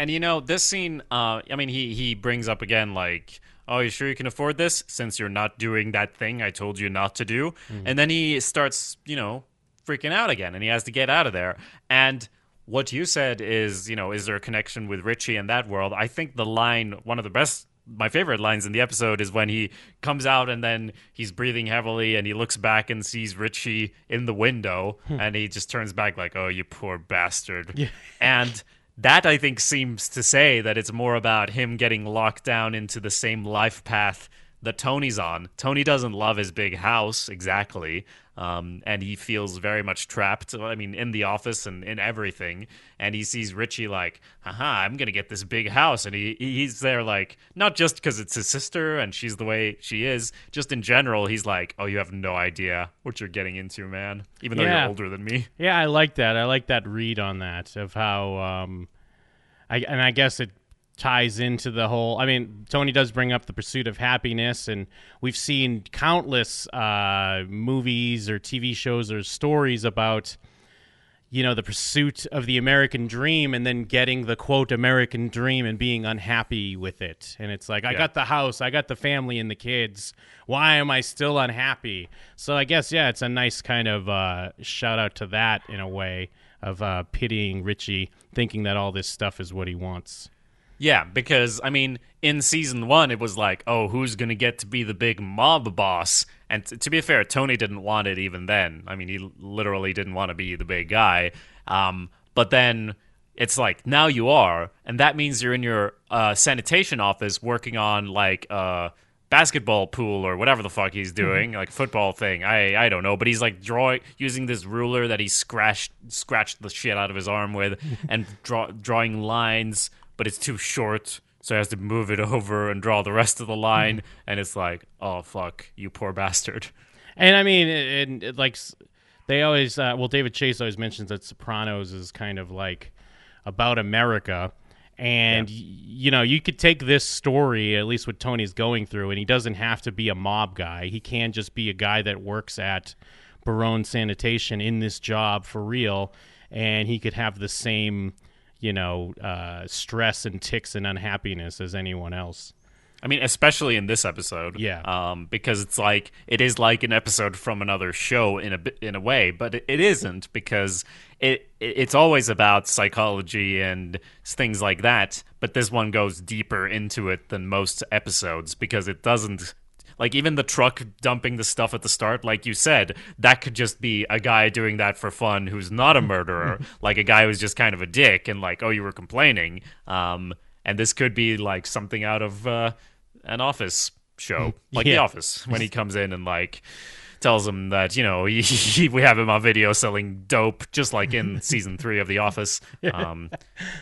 And you know, this scene, uh, I mean, he he brings up again like, "Oh, you sure you can afford this? Since you're not doing that thing I told you not to do." And then he starts, you know, freaking out again, and he has to get out of there. And what you said is, you know, is there a connection with Richie in that world? I think the line, one of the best. My favorite lines in the episode is when he comes out and then he's breathing heavily and he looks back and sees Richie in the window and he just turns back like, "Oh, you poor bastard." And that I think seems to say that it's more about him getting locked down into the same life path that Tony's on. Tony doesn't love his big house exactly, um, and he feels very much trapped. I mean, in the office and in everything. And he sees Richie like, "Haha, I'm gonna get this big house," and he he's there like not just because it's his sister and she's the way she is, just in general. He's like, "Oh, you have no idea what you're getting into, man. Even though Yeah. you're older than me." Yeah, I like that. I like that read on that of how um I and I guess it ties into the whole. I mean, Tony does bring up the pursuit of happiness, and we've seen countless uh, movies or TV shows or stories about you know the pursuit of the American dream, and then getting the quote American dream and being unhappy with it. And it's like, I got the house, I got the family and the kids. Why am I still unhappy? So I guess yeah, it's a nice kind of uh, shout out to that in a way of uh, pitying Richie, thinking that all this stuff is what he wants. Yeah, because I mean, in season one, it was like, oh, who's gonna get to be the big mob boss? And t- to be fair, Tony didn't want it even then. I mean, he literally didn't want to be the big guy. Um, but then it's like now you are, and that means you're in your uh, sanitation office working on like a basketball pool or whatever the fuck he's doing, like football thing. I I don't know, but he's like drawing using this ruler that he scratched scratched the shit out of his arm with, and draw, drawing lines but it's too short, so he has to move it over and draw the rest of the line. and it's like, oh fuck, you poor bastard. And I mean, it, like they always, uh, well, David Chase always mentions that Sopranos is kind of like about America. And y you know, you could take this story, at least what Tony's going through, and he doesn't have to be a mob guy. He can just be a guy that works at Barone Sanitation in this job for real, and he could have the same, you know, uh, stress and ticks and unhappiness as anyone else. I mean, especially in this episode, Yeah. um, because it's like it is like an episode from another show in a in a way, but it, it isn't because it, it it's always about psychology and things like that. But this one goes deeper into it than most episodes because it doesn't. Like even the truck dumping the stuff at the start, like you said, that could just be a guy doing that for fun who's not a murderer, like a guy who's just kind of a dick and like, oh, you were complaining. Um, and this could be like something out of uh, an office show, like The Office, when he comes in and like tells him that you know he, he, we have him on video selling dope, just like in season three of The Office. Um,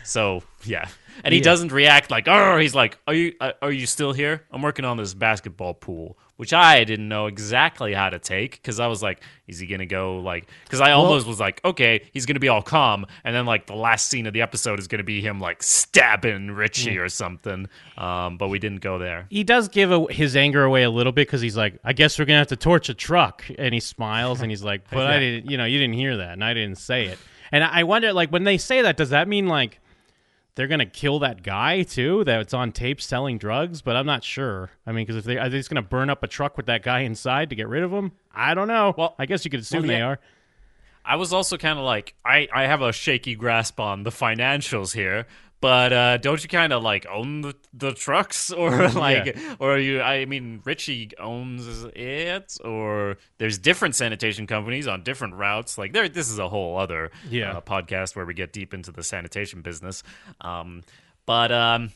so yeah, and he doesn't react like oh, he's like, are you uh, are you still here? I'm working on this basketball pool. Which I didn't know exactly how to take because I was like, is he gonna go like? Because I almost was like, okay, he's gonna be all calm, and then like the last scene of the episode is gonna be him like stabbing Richie or something. Um, but we didn't go there. he does give a, his anger away a little bit because he's like, I guess we're gonna have to torch a truck, and he smiles and he's like, but I didn't, you know, you didn't hear that, and I didn't say it, and I wonder, like, when they say that, does that mean like they're gonna kill that guy too, that's on tape selling drugs? But I'm not sure. I mean, because if they are they just gonna burn up a truck with that guy inside to get rid of him? I don't know. Well- I guess you could assume well, they are. I was also kind of like, I, I have a shaky grasp on the financials here, but uh, don't you kind of like own the, the trucks or like, or you? I mean, Richie owns it, or there's different sanitation companies on different routes. Like, there, this is a whole other Yeah. uh, podcast where we get deep into the sanitation business. Um, but um,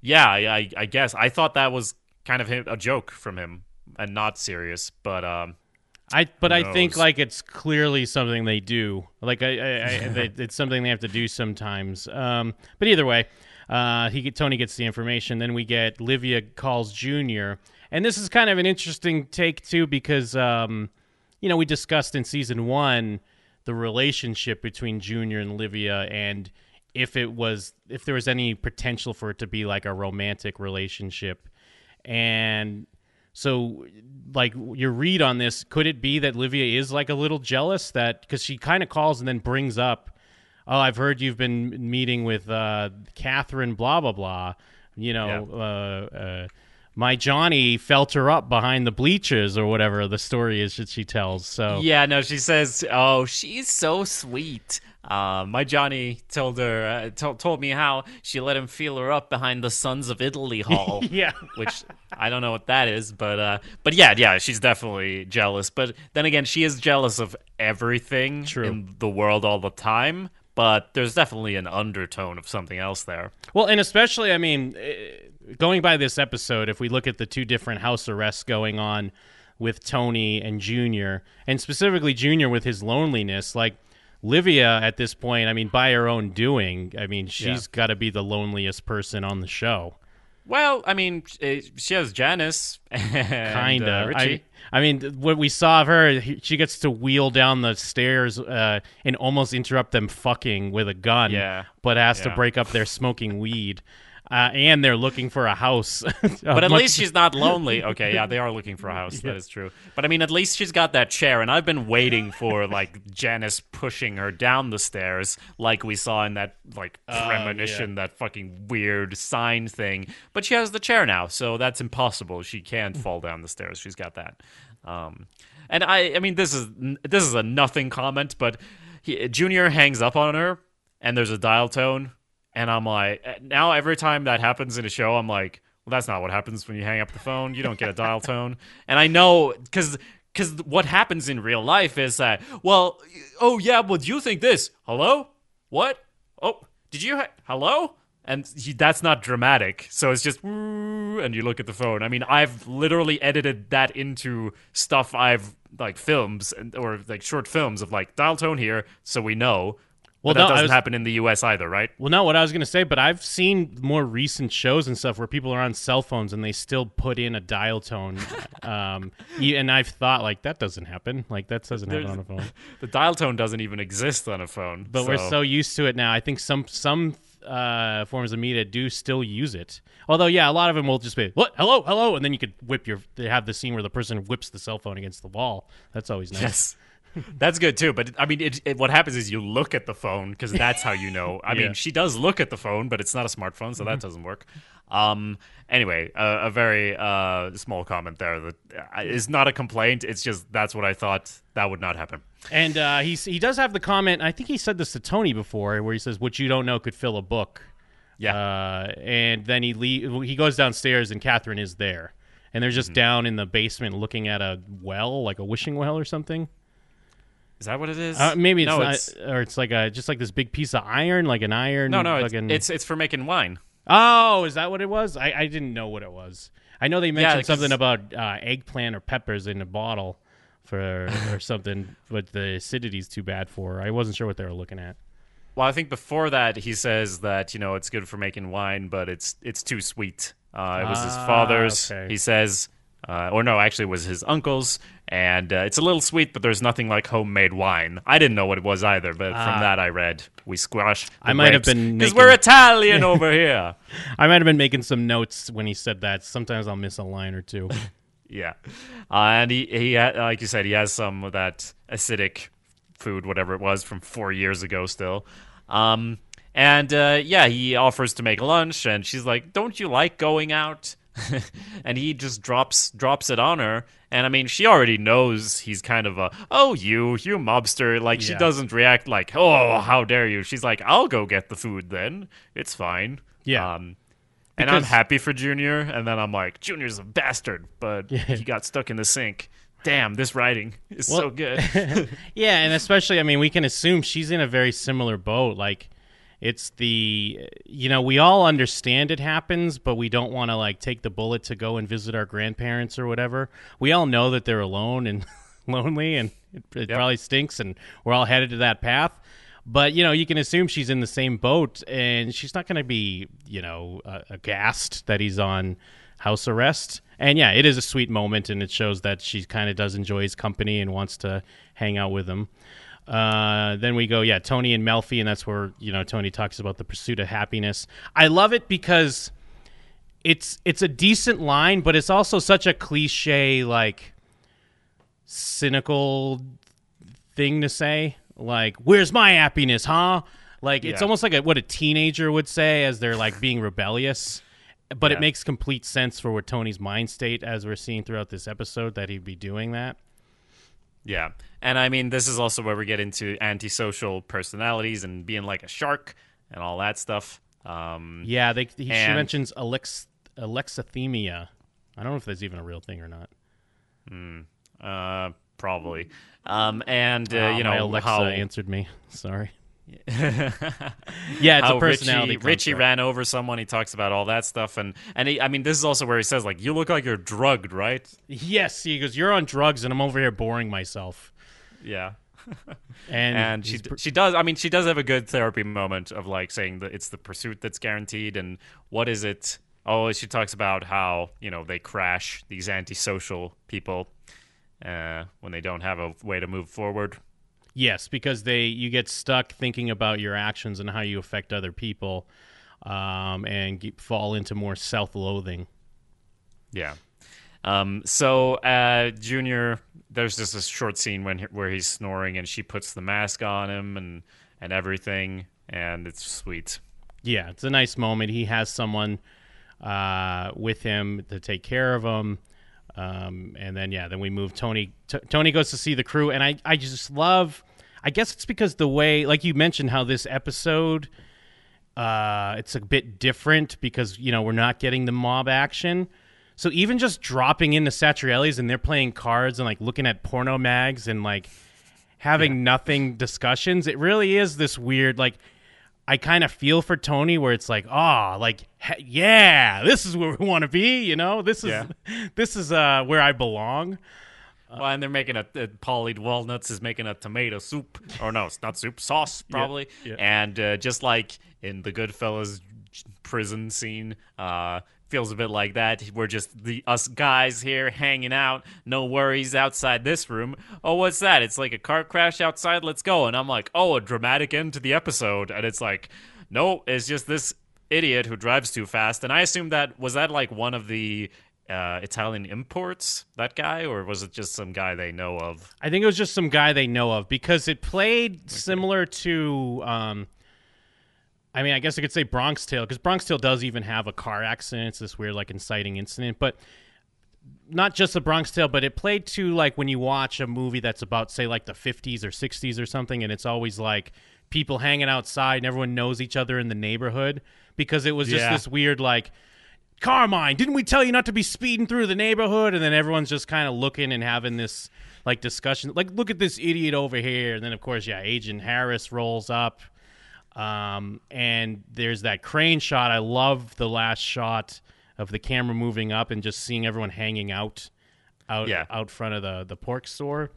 yeah, I, I, I guess I thought that was kind of a joke from him and not serious, but um. I but I think like it's clearly something they do. Like I, I, I they, it's something they have to do sometimes. Um, but either way, uh, he Tony gets the information. Then we get Livia calls Junior, and this is kind of an interesting take too because um, you know we discussed in season one the relationship between Junior and Livia and if it was if there was any potential for it to be like a romantic relationship and so, like your read on this, could it be that Livia is like a little jealous that because she kind of calls and then brings up, "Oh, I've heard you've been meeting with uh, Catherine, blah blah blah." You know, uh, uh, my Johnny felt her up behind the bleachers or whatever the story is that she tells. So Yeah, no, she says, "Oh, she's so sweet." Uh, my Johnny told her, uh, to- told me how she let him feel her up behind the Sons of Italy Hall. Yeah. which I don't know what that is, but uh, but yeah, yeah, she's definitely jealous. But then again, she is jealous of everything True. in the world all the time. But there's definitely an undertone of something else there. Well, and especially, I mean, eh, going by this episode, if we look at the two different house arrests going on with Tony and Junior, and specifically Junior with his loneliness, like Livia at this point, I mean, by her own doing, I mean, she's got to be the loneliest person on the show. Well, I mean, eh, she has Janice, Kinda. uh, I, I mean, what we saw of her, she gets to wheel down the stairs uh, and almost interrupt them fucking with a gun. Yeah. But has to break up their smoking weed. Uh, and they're looking for a house. But at least she's not lonely. Okay, yeah, they are looking for a house. That is true. But I mean, at least she's got that chair, and I've been waiting for like Janice pushing her down the stairs, like we saw in that like premonition, that fucking weird sign thing. But she has the chair now, so that's impossible. She can't fall down the stairs. She's got that. Um, and I, I mean, this is this is a nothing comment, but he, Junior hangs up on her, and there's a dial tone, and I'm like, eh, now every time that happens in a show, I'm like, well, that's not what happens when you hang up the phone. You don't get a dial tone, and I know because because what happens in real life is that, well, oh yeah, do you think this? Hello, what? Oh, did you? Ha- Hello? And he, that's not dramatic, so it's just and you look at the phone. I mean, I've literally edited that into stuff I've like films and or like short films of like dial tone here, so we know. Well, Well, that no, doesn't was- happen in the U.S. either, right? Well, no, what I was going to say, but I've seen more recent shows and stuff where people are on cell phones and they still put in a dial tone. um, and I've thought, like, that doesn't happen. Like, that doesn't happen on a phone. The dial tone doesn't even exist on a phone. But we're so used to it now. I think some some uh, forms of media do still use it. Although, yeah, a lot of them will just be what, hello, hello, and then you could whip your. They have the scene where the person whips the cell phone against the wall. That's always nice. Yes. That's good too, but I mean, it, it, what happens is you look at the phone because that's how you know. I Yeah. mean, she does look at the phone, but it's not a smartphone, so that doesn't work. Um. Anyway, uh, a very uh, small comment there that uh, not a complaint. It's just that's what I thought that would not happen. And uh, he's he does have the comment. I think he said this to Tony before, where he says, "What you don't know could fill a book." Yeah. Uh, and then he le- he goes downstairs, and Catherine is there, and they're Mm-hmm. just down in the basement looking at a well, like a wishing well or something. Is that what it is? Uh, maybe it's no, not, it's or it's like a just like this big piece of iron, like an iron. no, no. It's, fucking- it's it's for making wine. Oh, is that what it was? I, I didn't know what it was. I know they mentioned 'cause- something about uh, eggplant or peppers in a bottle for or something, but the acidity's too bad for. I wasn't sure what they were looking at. Well, I think before that he says that you know it's good for making wine, but it's it's too sweet. Uh, it was his Ah, father's. okay. He says, uh, or no, actually, it was his uncle's, and uh, it's a little sweet, but there's nothing like homemade wine. I didn't know what it was either, but from that I read we squash. Ah. I might have been because making- we're Italian over here. I might have been making some notes when he said that. Sometimes I'll miss a line or two. Yeah, uh, and he he ha- like you said, he has some of that acidic food, whatever it was, from four years ago still. Um, and uh, yeah, he offers to make lunch, and she's like, "Don't you like going out?" and he just drops drops it on her. And I mean, she already knows he's kind of a oh you you mobster. Like she doesn't react like oh how dare you. She's like I'll go get the food then. It's fine. Yeah. Um, and I'm happy for Junior, and then I'm like, Junior's a bastard, but he got stuck in the sink. Damn, this writing is so good. yeah, and especially, I mean, we can assume she's in a very similar boat. Like, it's the, you know, we all understand it happens, but we don't want to, like, take the bullet to go and visit our grandparents or whatever. We all know that they're alone and lonely, and it, it probably stinks, and we're all headed to that path. But, you know, you can assume she's in the same boat, and she's not going to be, you know, uh, aghast that he's on house arrest. And yeah, it is a sweet moment, and it shows that she kind of does enjoy his company and wants to hang out with him. Uh, then we go, yeah, Tony and Melfi, and that's where you know Tony talks about the pursuit of happiness. I love it because it's it's a decent line, but it's also such a cliche, like cynical thing to say. Like, "Where's my happiness, huh?" Like it's Yeah. almost like a, what a teenager would say as they're like being rebellious. But Yeah. it makes complete sense for what Tony's mind state, as we're seeing throughout this episode, that he'd be doing that. Yeah. And I mean, this is also where we get into antisocial personalities and being like a shark and all that stuff. Um, Yeah, they, he, she mentions alex, alexithymia. I don't know if that's even a real thing or not. uh, probably. Um, and, uh, Ah, you know, Alexa how, answered me. Sorry. yeah, it's how a personality. Richie, Richie ran over someone. He talks about all that stuff, and and he, I mean, this is also where he says like, "You look like you're drugged, right?" Yes, he goes. You're on drugs, and I'm over here boring myself. Yeah. And, and she pr- she does. I mean, she does have a good therapy moment of like saying that it's the pursuit that's guaranteed, and what is it? Oh, she talks about how you know they crash these antisocial people uh, when they don't have a way to move forward. Yes, because they you get stuck thinking about your actions and how you affect other people um, and get, fall into more self-loathing. Yeah. Um, so uh, Junior, there's just a short scene when where he's snoring and she puts the mask on him and and everything, and it's sweet. Yeah, it's a nice moment. He has someone uh, with him to take care of him. Um, and then yeah, then we move. Tony T- Tony goes to see the crew, and I I just love. I guess it's because the way, like you mentioned, how this episode, uh, it's a bit different because you know we're not getting the mob action. So even just dropping into Satriali's and they're playing cards and like looking at porno mags and like having nothing discussions, it really is this weird like I kind of feel for Tony where it's like, oh, like he- yeah, this is where we want to be, you know? This is Yeah. this is uh where I belong. Well, and they're making a, uh Paulie Walnuts is making a tomato soup, or no, it's not soup, sauce probably. yeah. And uh, just like in the Goodfellas prison scene, uh, feels a bit like that. We're just the us guys here hanging out, no worries outside this room. Oh, what's that? It's like a car crash outside. Let's go. And I'm like, oh, a dramatic end to the episode. And it's like, no, it's just this idiot who drives too fast. And I assume that was that like one of the uh, Italian imports, that guy, or was it just some guy they know of? I think it was just some guy they know of because it played similar to um I mean, I guess I could say Bronx Tale because Bronx Tale does even have a car accident. It's this weird, like, inciting incident. But not just the Bronx Tale, but it played to like when you watch a movie that's about, say, like the 50s or 60s or something, and it's always like people hanging outside and everyone knows each other in the neighborhood because it was just Yeah. this weird, like, Carmine, didn't we tell you not to be speeding through the neighborhood? And then everyone's just kind of looking and having this like discussion. Like, look at this idiot over here. And then, of course, yeah, Agent Harris rolls up. Um, and there's that crane shot. I love the last shot of the camera moving up and just seeing everyone hanging out out Yeah. out front of the the pork store.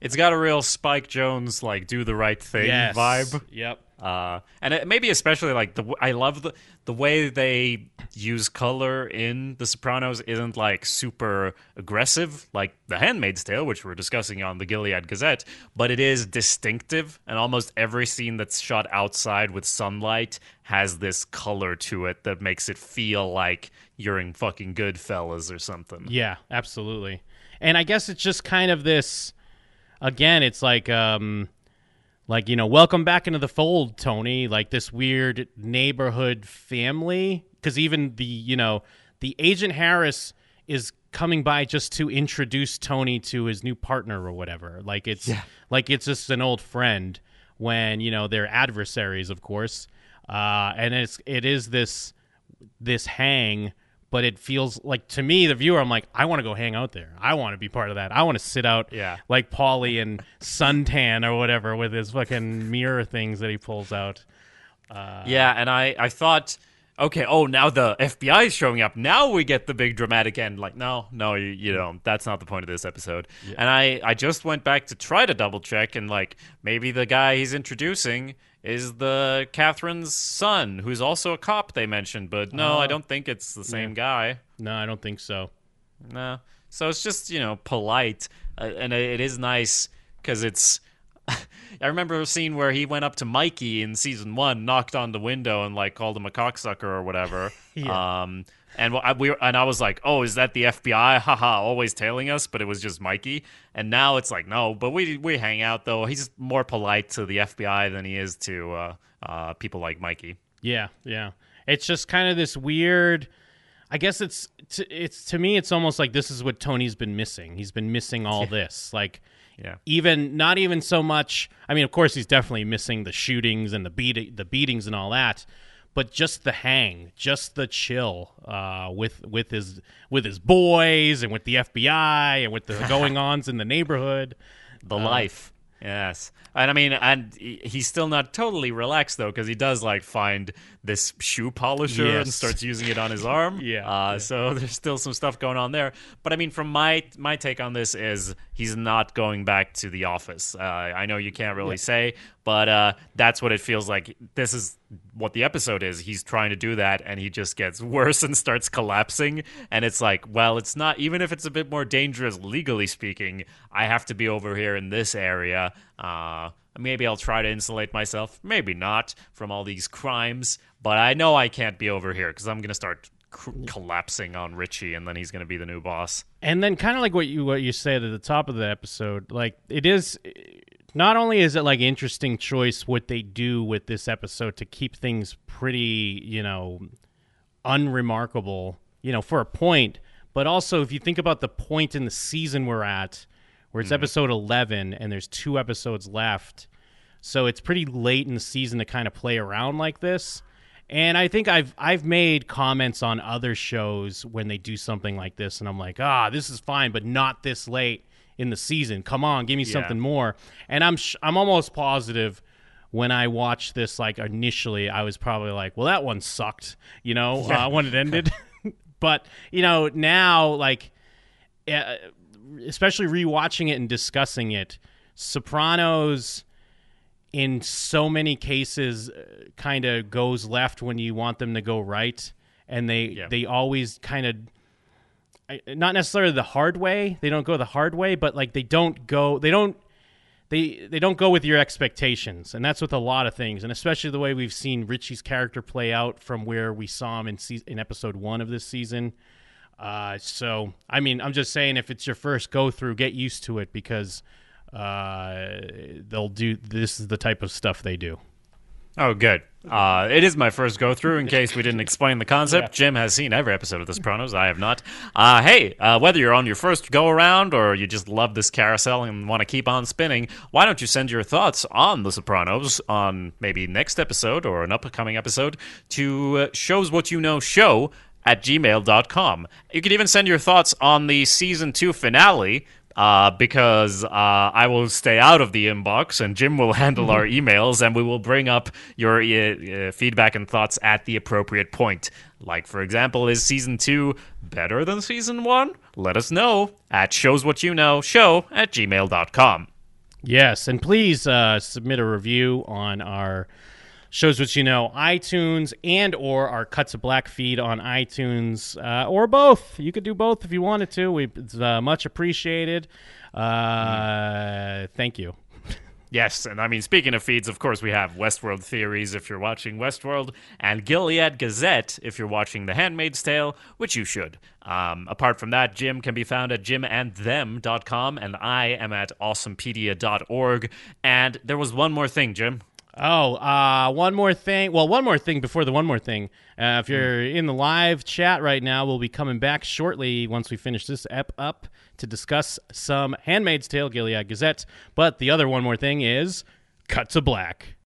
It's got a real Spike Jones like do the right thing Yes. vibe. Yep. Uh, and it, maybe especially like the I love the the way they use color in The Sopranos isn't like super aggressive like The Handmaid's Tale, which we're discussing on the Gilead Gazette, but it is distinctive, and almost every scene that's shot outside with sunlight has this color to it that makes it feel like you're in fucking Goodfellas or something. Yeah, absolutely. And I guess it's just kind of this again, it's like um like, you know, welcome back into the fold, Tony, like this weird neighborhood family cuz even the, you know, the agent Harris is coming by just to introduce Tony to his new partner or whatever. Like it's like it's just an old friend when, you know, they're adversaries, of course. Uh and it's it is this this hang but it feels like to me the viewer i'm like i want to go hang out there i want to be part of that i want to sit out Yeah. like Paulie and suntan or whatever with his fucking mirror things that he pulls out uh, Yeah, and I, I thought, okay, oh, now the FBI is showing up. Now we get the big dramatic end. Like, no, no, you, you don't. That's not the point of this episode. And I, I just went back to try to double check, and like maybe the guy he's introducing is the Catherine's son, who's also a cop. They mentioned, but no, I don't think it's the same guy. no i don't think so No. So it's just, you know, polite. Uh, and it is nice because it's. I remember a scene where he went up to Mikey in season one, knocked on the window, and like called him a cocksucker or whatever. Yeah. Um, and I, we and I was like, "Oh, is that the FBI? Haha, always tailing us." But it was just Mikey. And now it's like, no, but we we hang out though. He's more polite to the FBI than he is to uh, uh, people like Mikey. Yeah, yeah. It's just kind of this weird. I guess it's it's to me it's almost like this is what Tony's been missing. He's been missing all this. Like Yeah. even not even so much. I mean, of course he's definitely missing the shootings and the beat the beatings and all that, but just the hang, just the chill uh, with with his with his boys and with the FBI and with the going ons in the neighborhood. the life. Yes, and I mean, and he's still not totally relaxed though, because he does like find this shoe polisher and starts using it on his arm. Yeah, uh, yeah. so there's still some stuff going on there. But I mean, from my my take on this is he's not going back to the office. Uh, I know you can't really say, but uh, that's what it feels like. This is what the episode is. He's trying to do that, and he just gets worse and starts collapsing. And it's like, well, it's not even if it's a bit more dangerous legally speaking. I have to be over here in this area. Uh, maybe I'll try to insulate myself. Maybe not from all these crimes, but I know I can't be over here because I'm going to start collapsing on Richie, and then he's going to be the new boss. And then kind of like what you what you said at the top of the episode, like it is not only is it like interesting choice what they do with this episode to keep things pretty, you know, unremarkable, you know, for a point, but also if you think about the point in the season we're at, where it's mm-hmm. episode 11 and there's two episodes left. So it's pretty late in the season to kind of play around like this. And I think I've I've made comments on other shows when they do something like this, and I'm like, ah, this is fine, but not this late in the season. Come on, give me Yeah. something more. And I'm sh- I'm almost positive when I watched this, like initially, I was probably like, well, that one sucked, you know, uh, when it ended. but you know, now like, uh, especially rewatching it and discussing it, Sopranos in so many cases kind of goes left when you want them to go right and they Yeah. they always kind of not necessarily the hard way they don't go the hard way but like they don't go they don't they they don't go with your expectations and that's with a lot of things and especially the way we've seen Richie's character play out from where we saw him in se- in episode 1 of this season uh, so I mean I'm just saying if it's your first go through get used to it because uh, they'll do this is the type of stuff they do Oh, good. Uh, it is my first go through. In case we didn't explain the concept, Jim has seen every episode of The Sopranos. I have not. Uh, hey, uh, whether you're on your first go around or you just love this carousel and want to keep on spinning, why don't you send your thoughts on The Sopranos on maybe next episode or an upcoming episode to uh, shows what you know show at gmail.com. You can even send your thoughts on the season two finale uh, because uh, I will stay out of the inbox and Jim will handle our emails and we will bring up your uh, uh, feedback and thoughts at the appropriate point. Like, for example, is season two better than season one? Let us know at showswhatyouknow show at gmail.com. Yes, and please uh, submit a review on our shows what you know iTunes and or our Cut to Black feed on iTunes uh, or both. You could do both if you wanted to. We it's uh, much appreciated. Uh, Thank you. Yes, and I mean, speaking of feeds, of course, we have Westworld Theories if you're watching Westworld, and Gilead Gazette if you're watching The Handmaid's Tale, which you should. Um, apart from that, Jim can be found at jimandthem.com, and I am at awesomepedia.org. And there was one more thing, Jim. Oh, uh, one more thing. Well, one more thing before the one more thing. Uh, if you're in the live chat right now, we'll be coming back shortly once we finish this ep up to discuss some Handmaid's Tale Gilead Gazette. But the other one more thing is Cut to Black.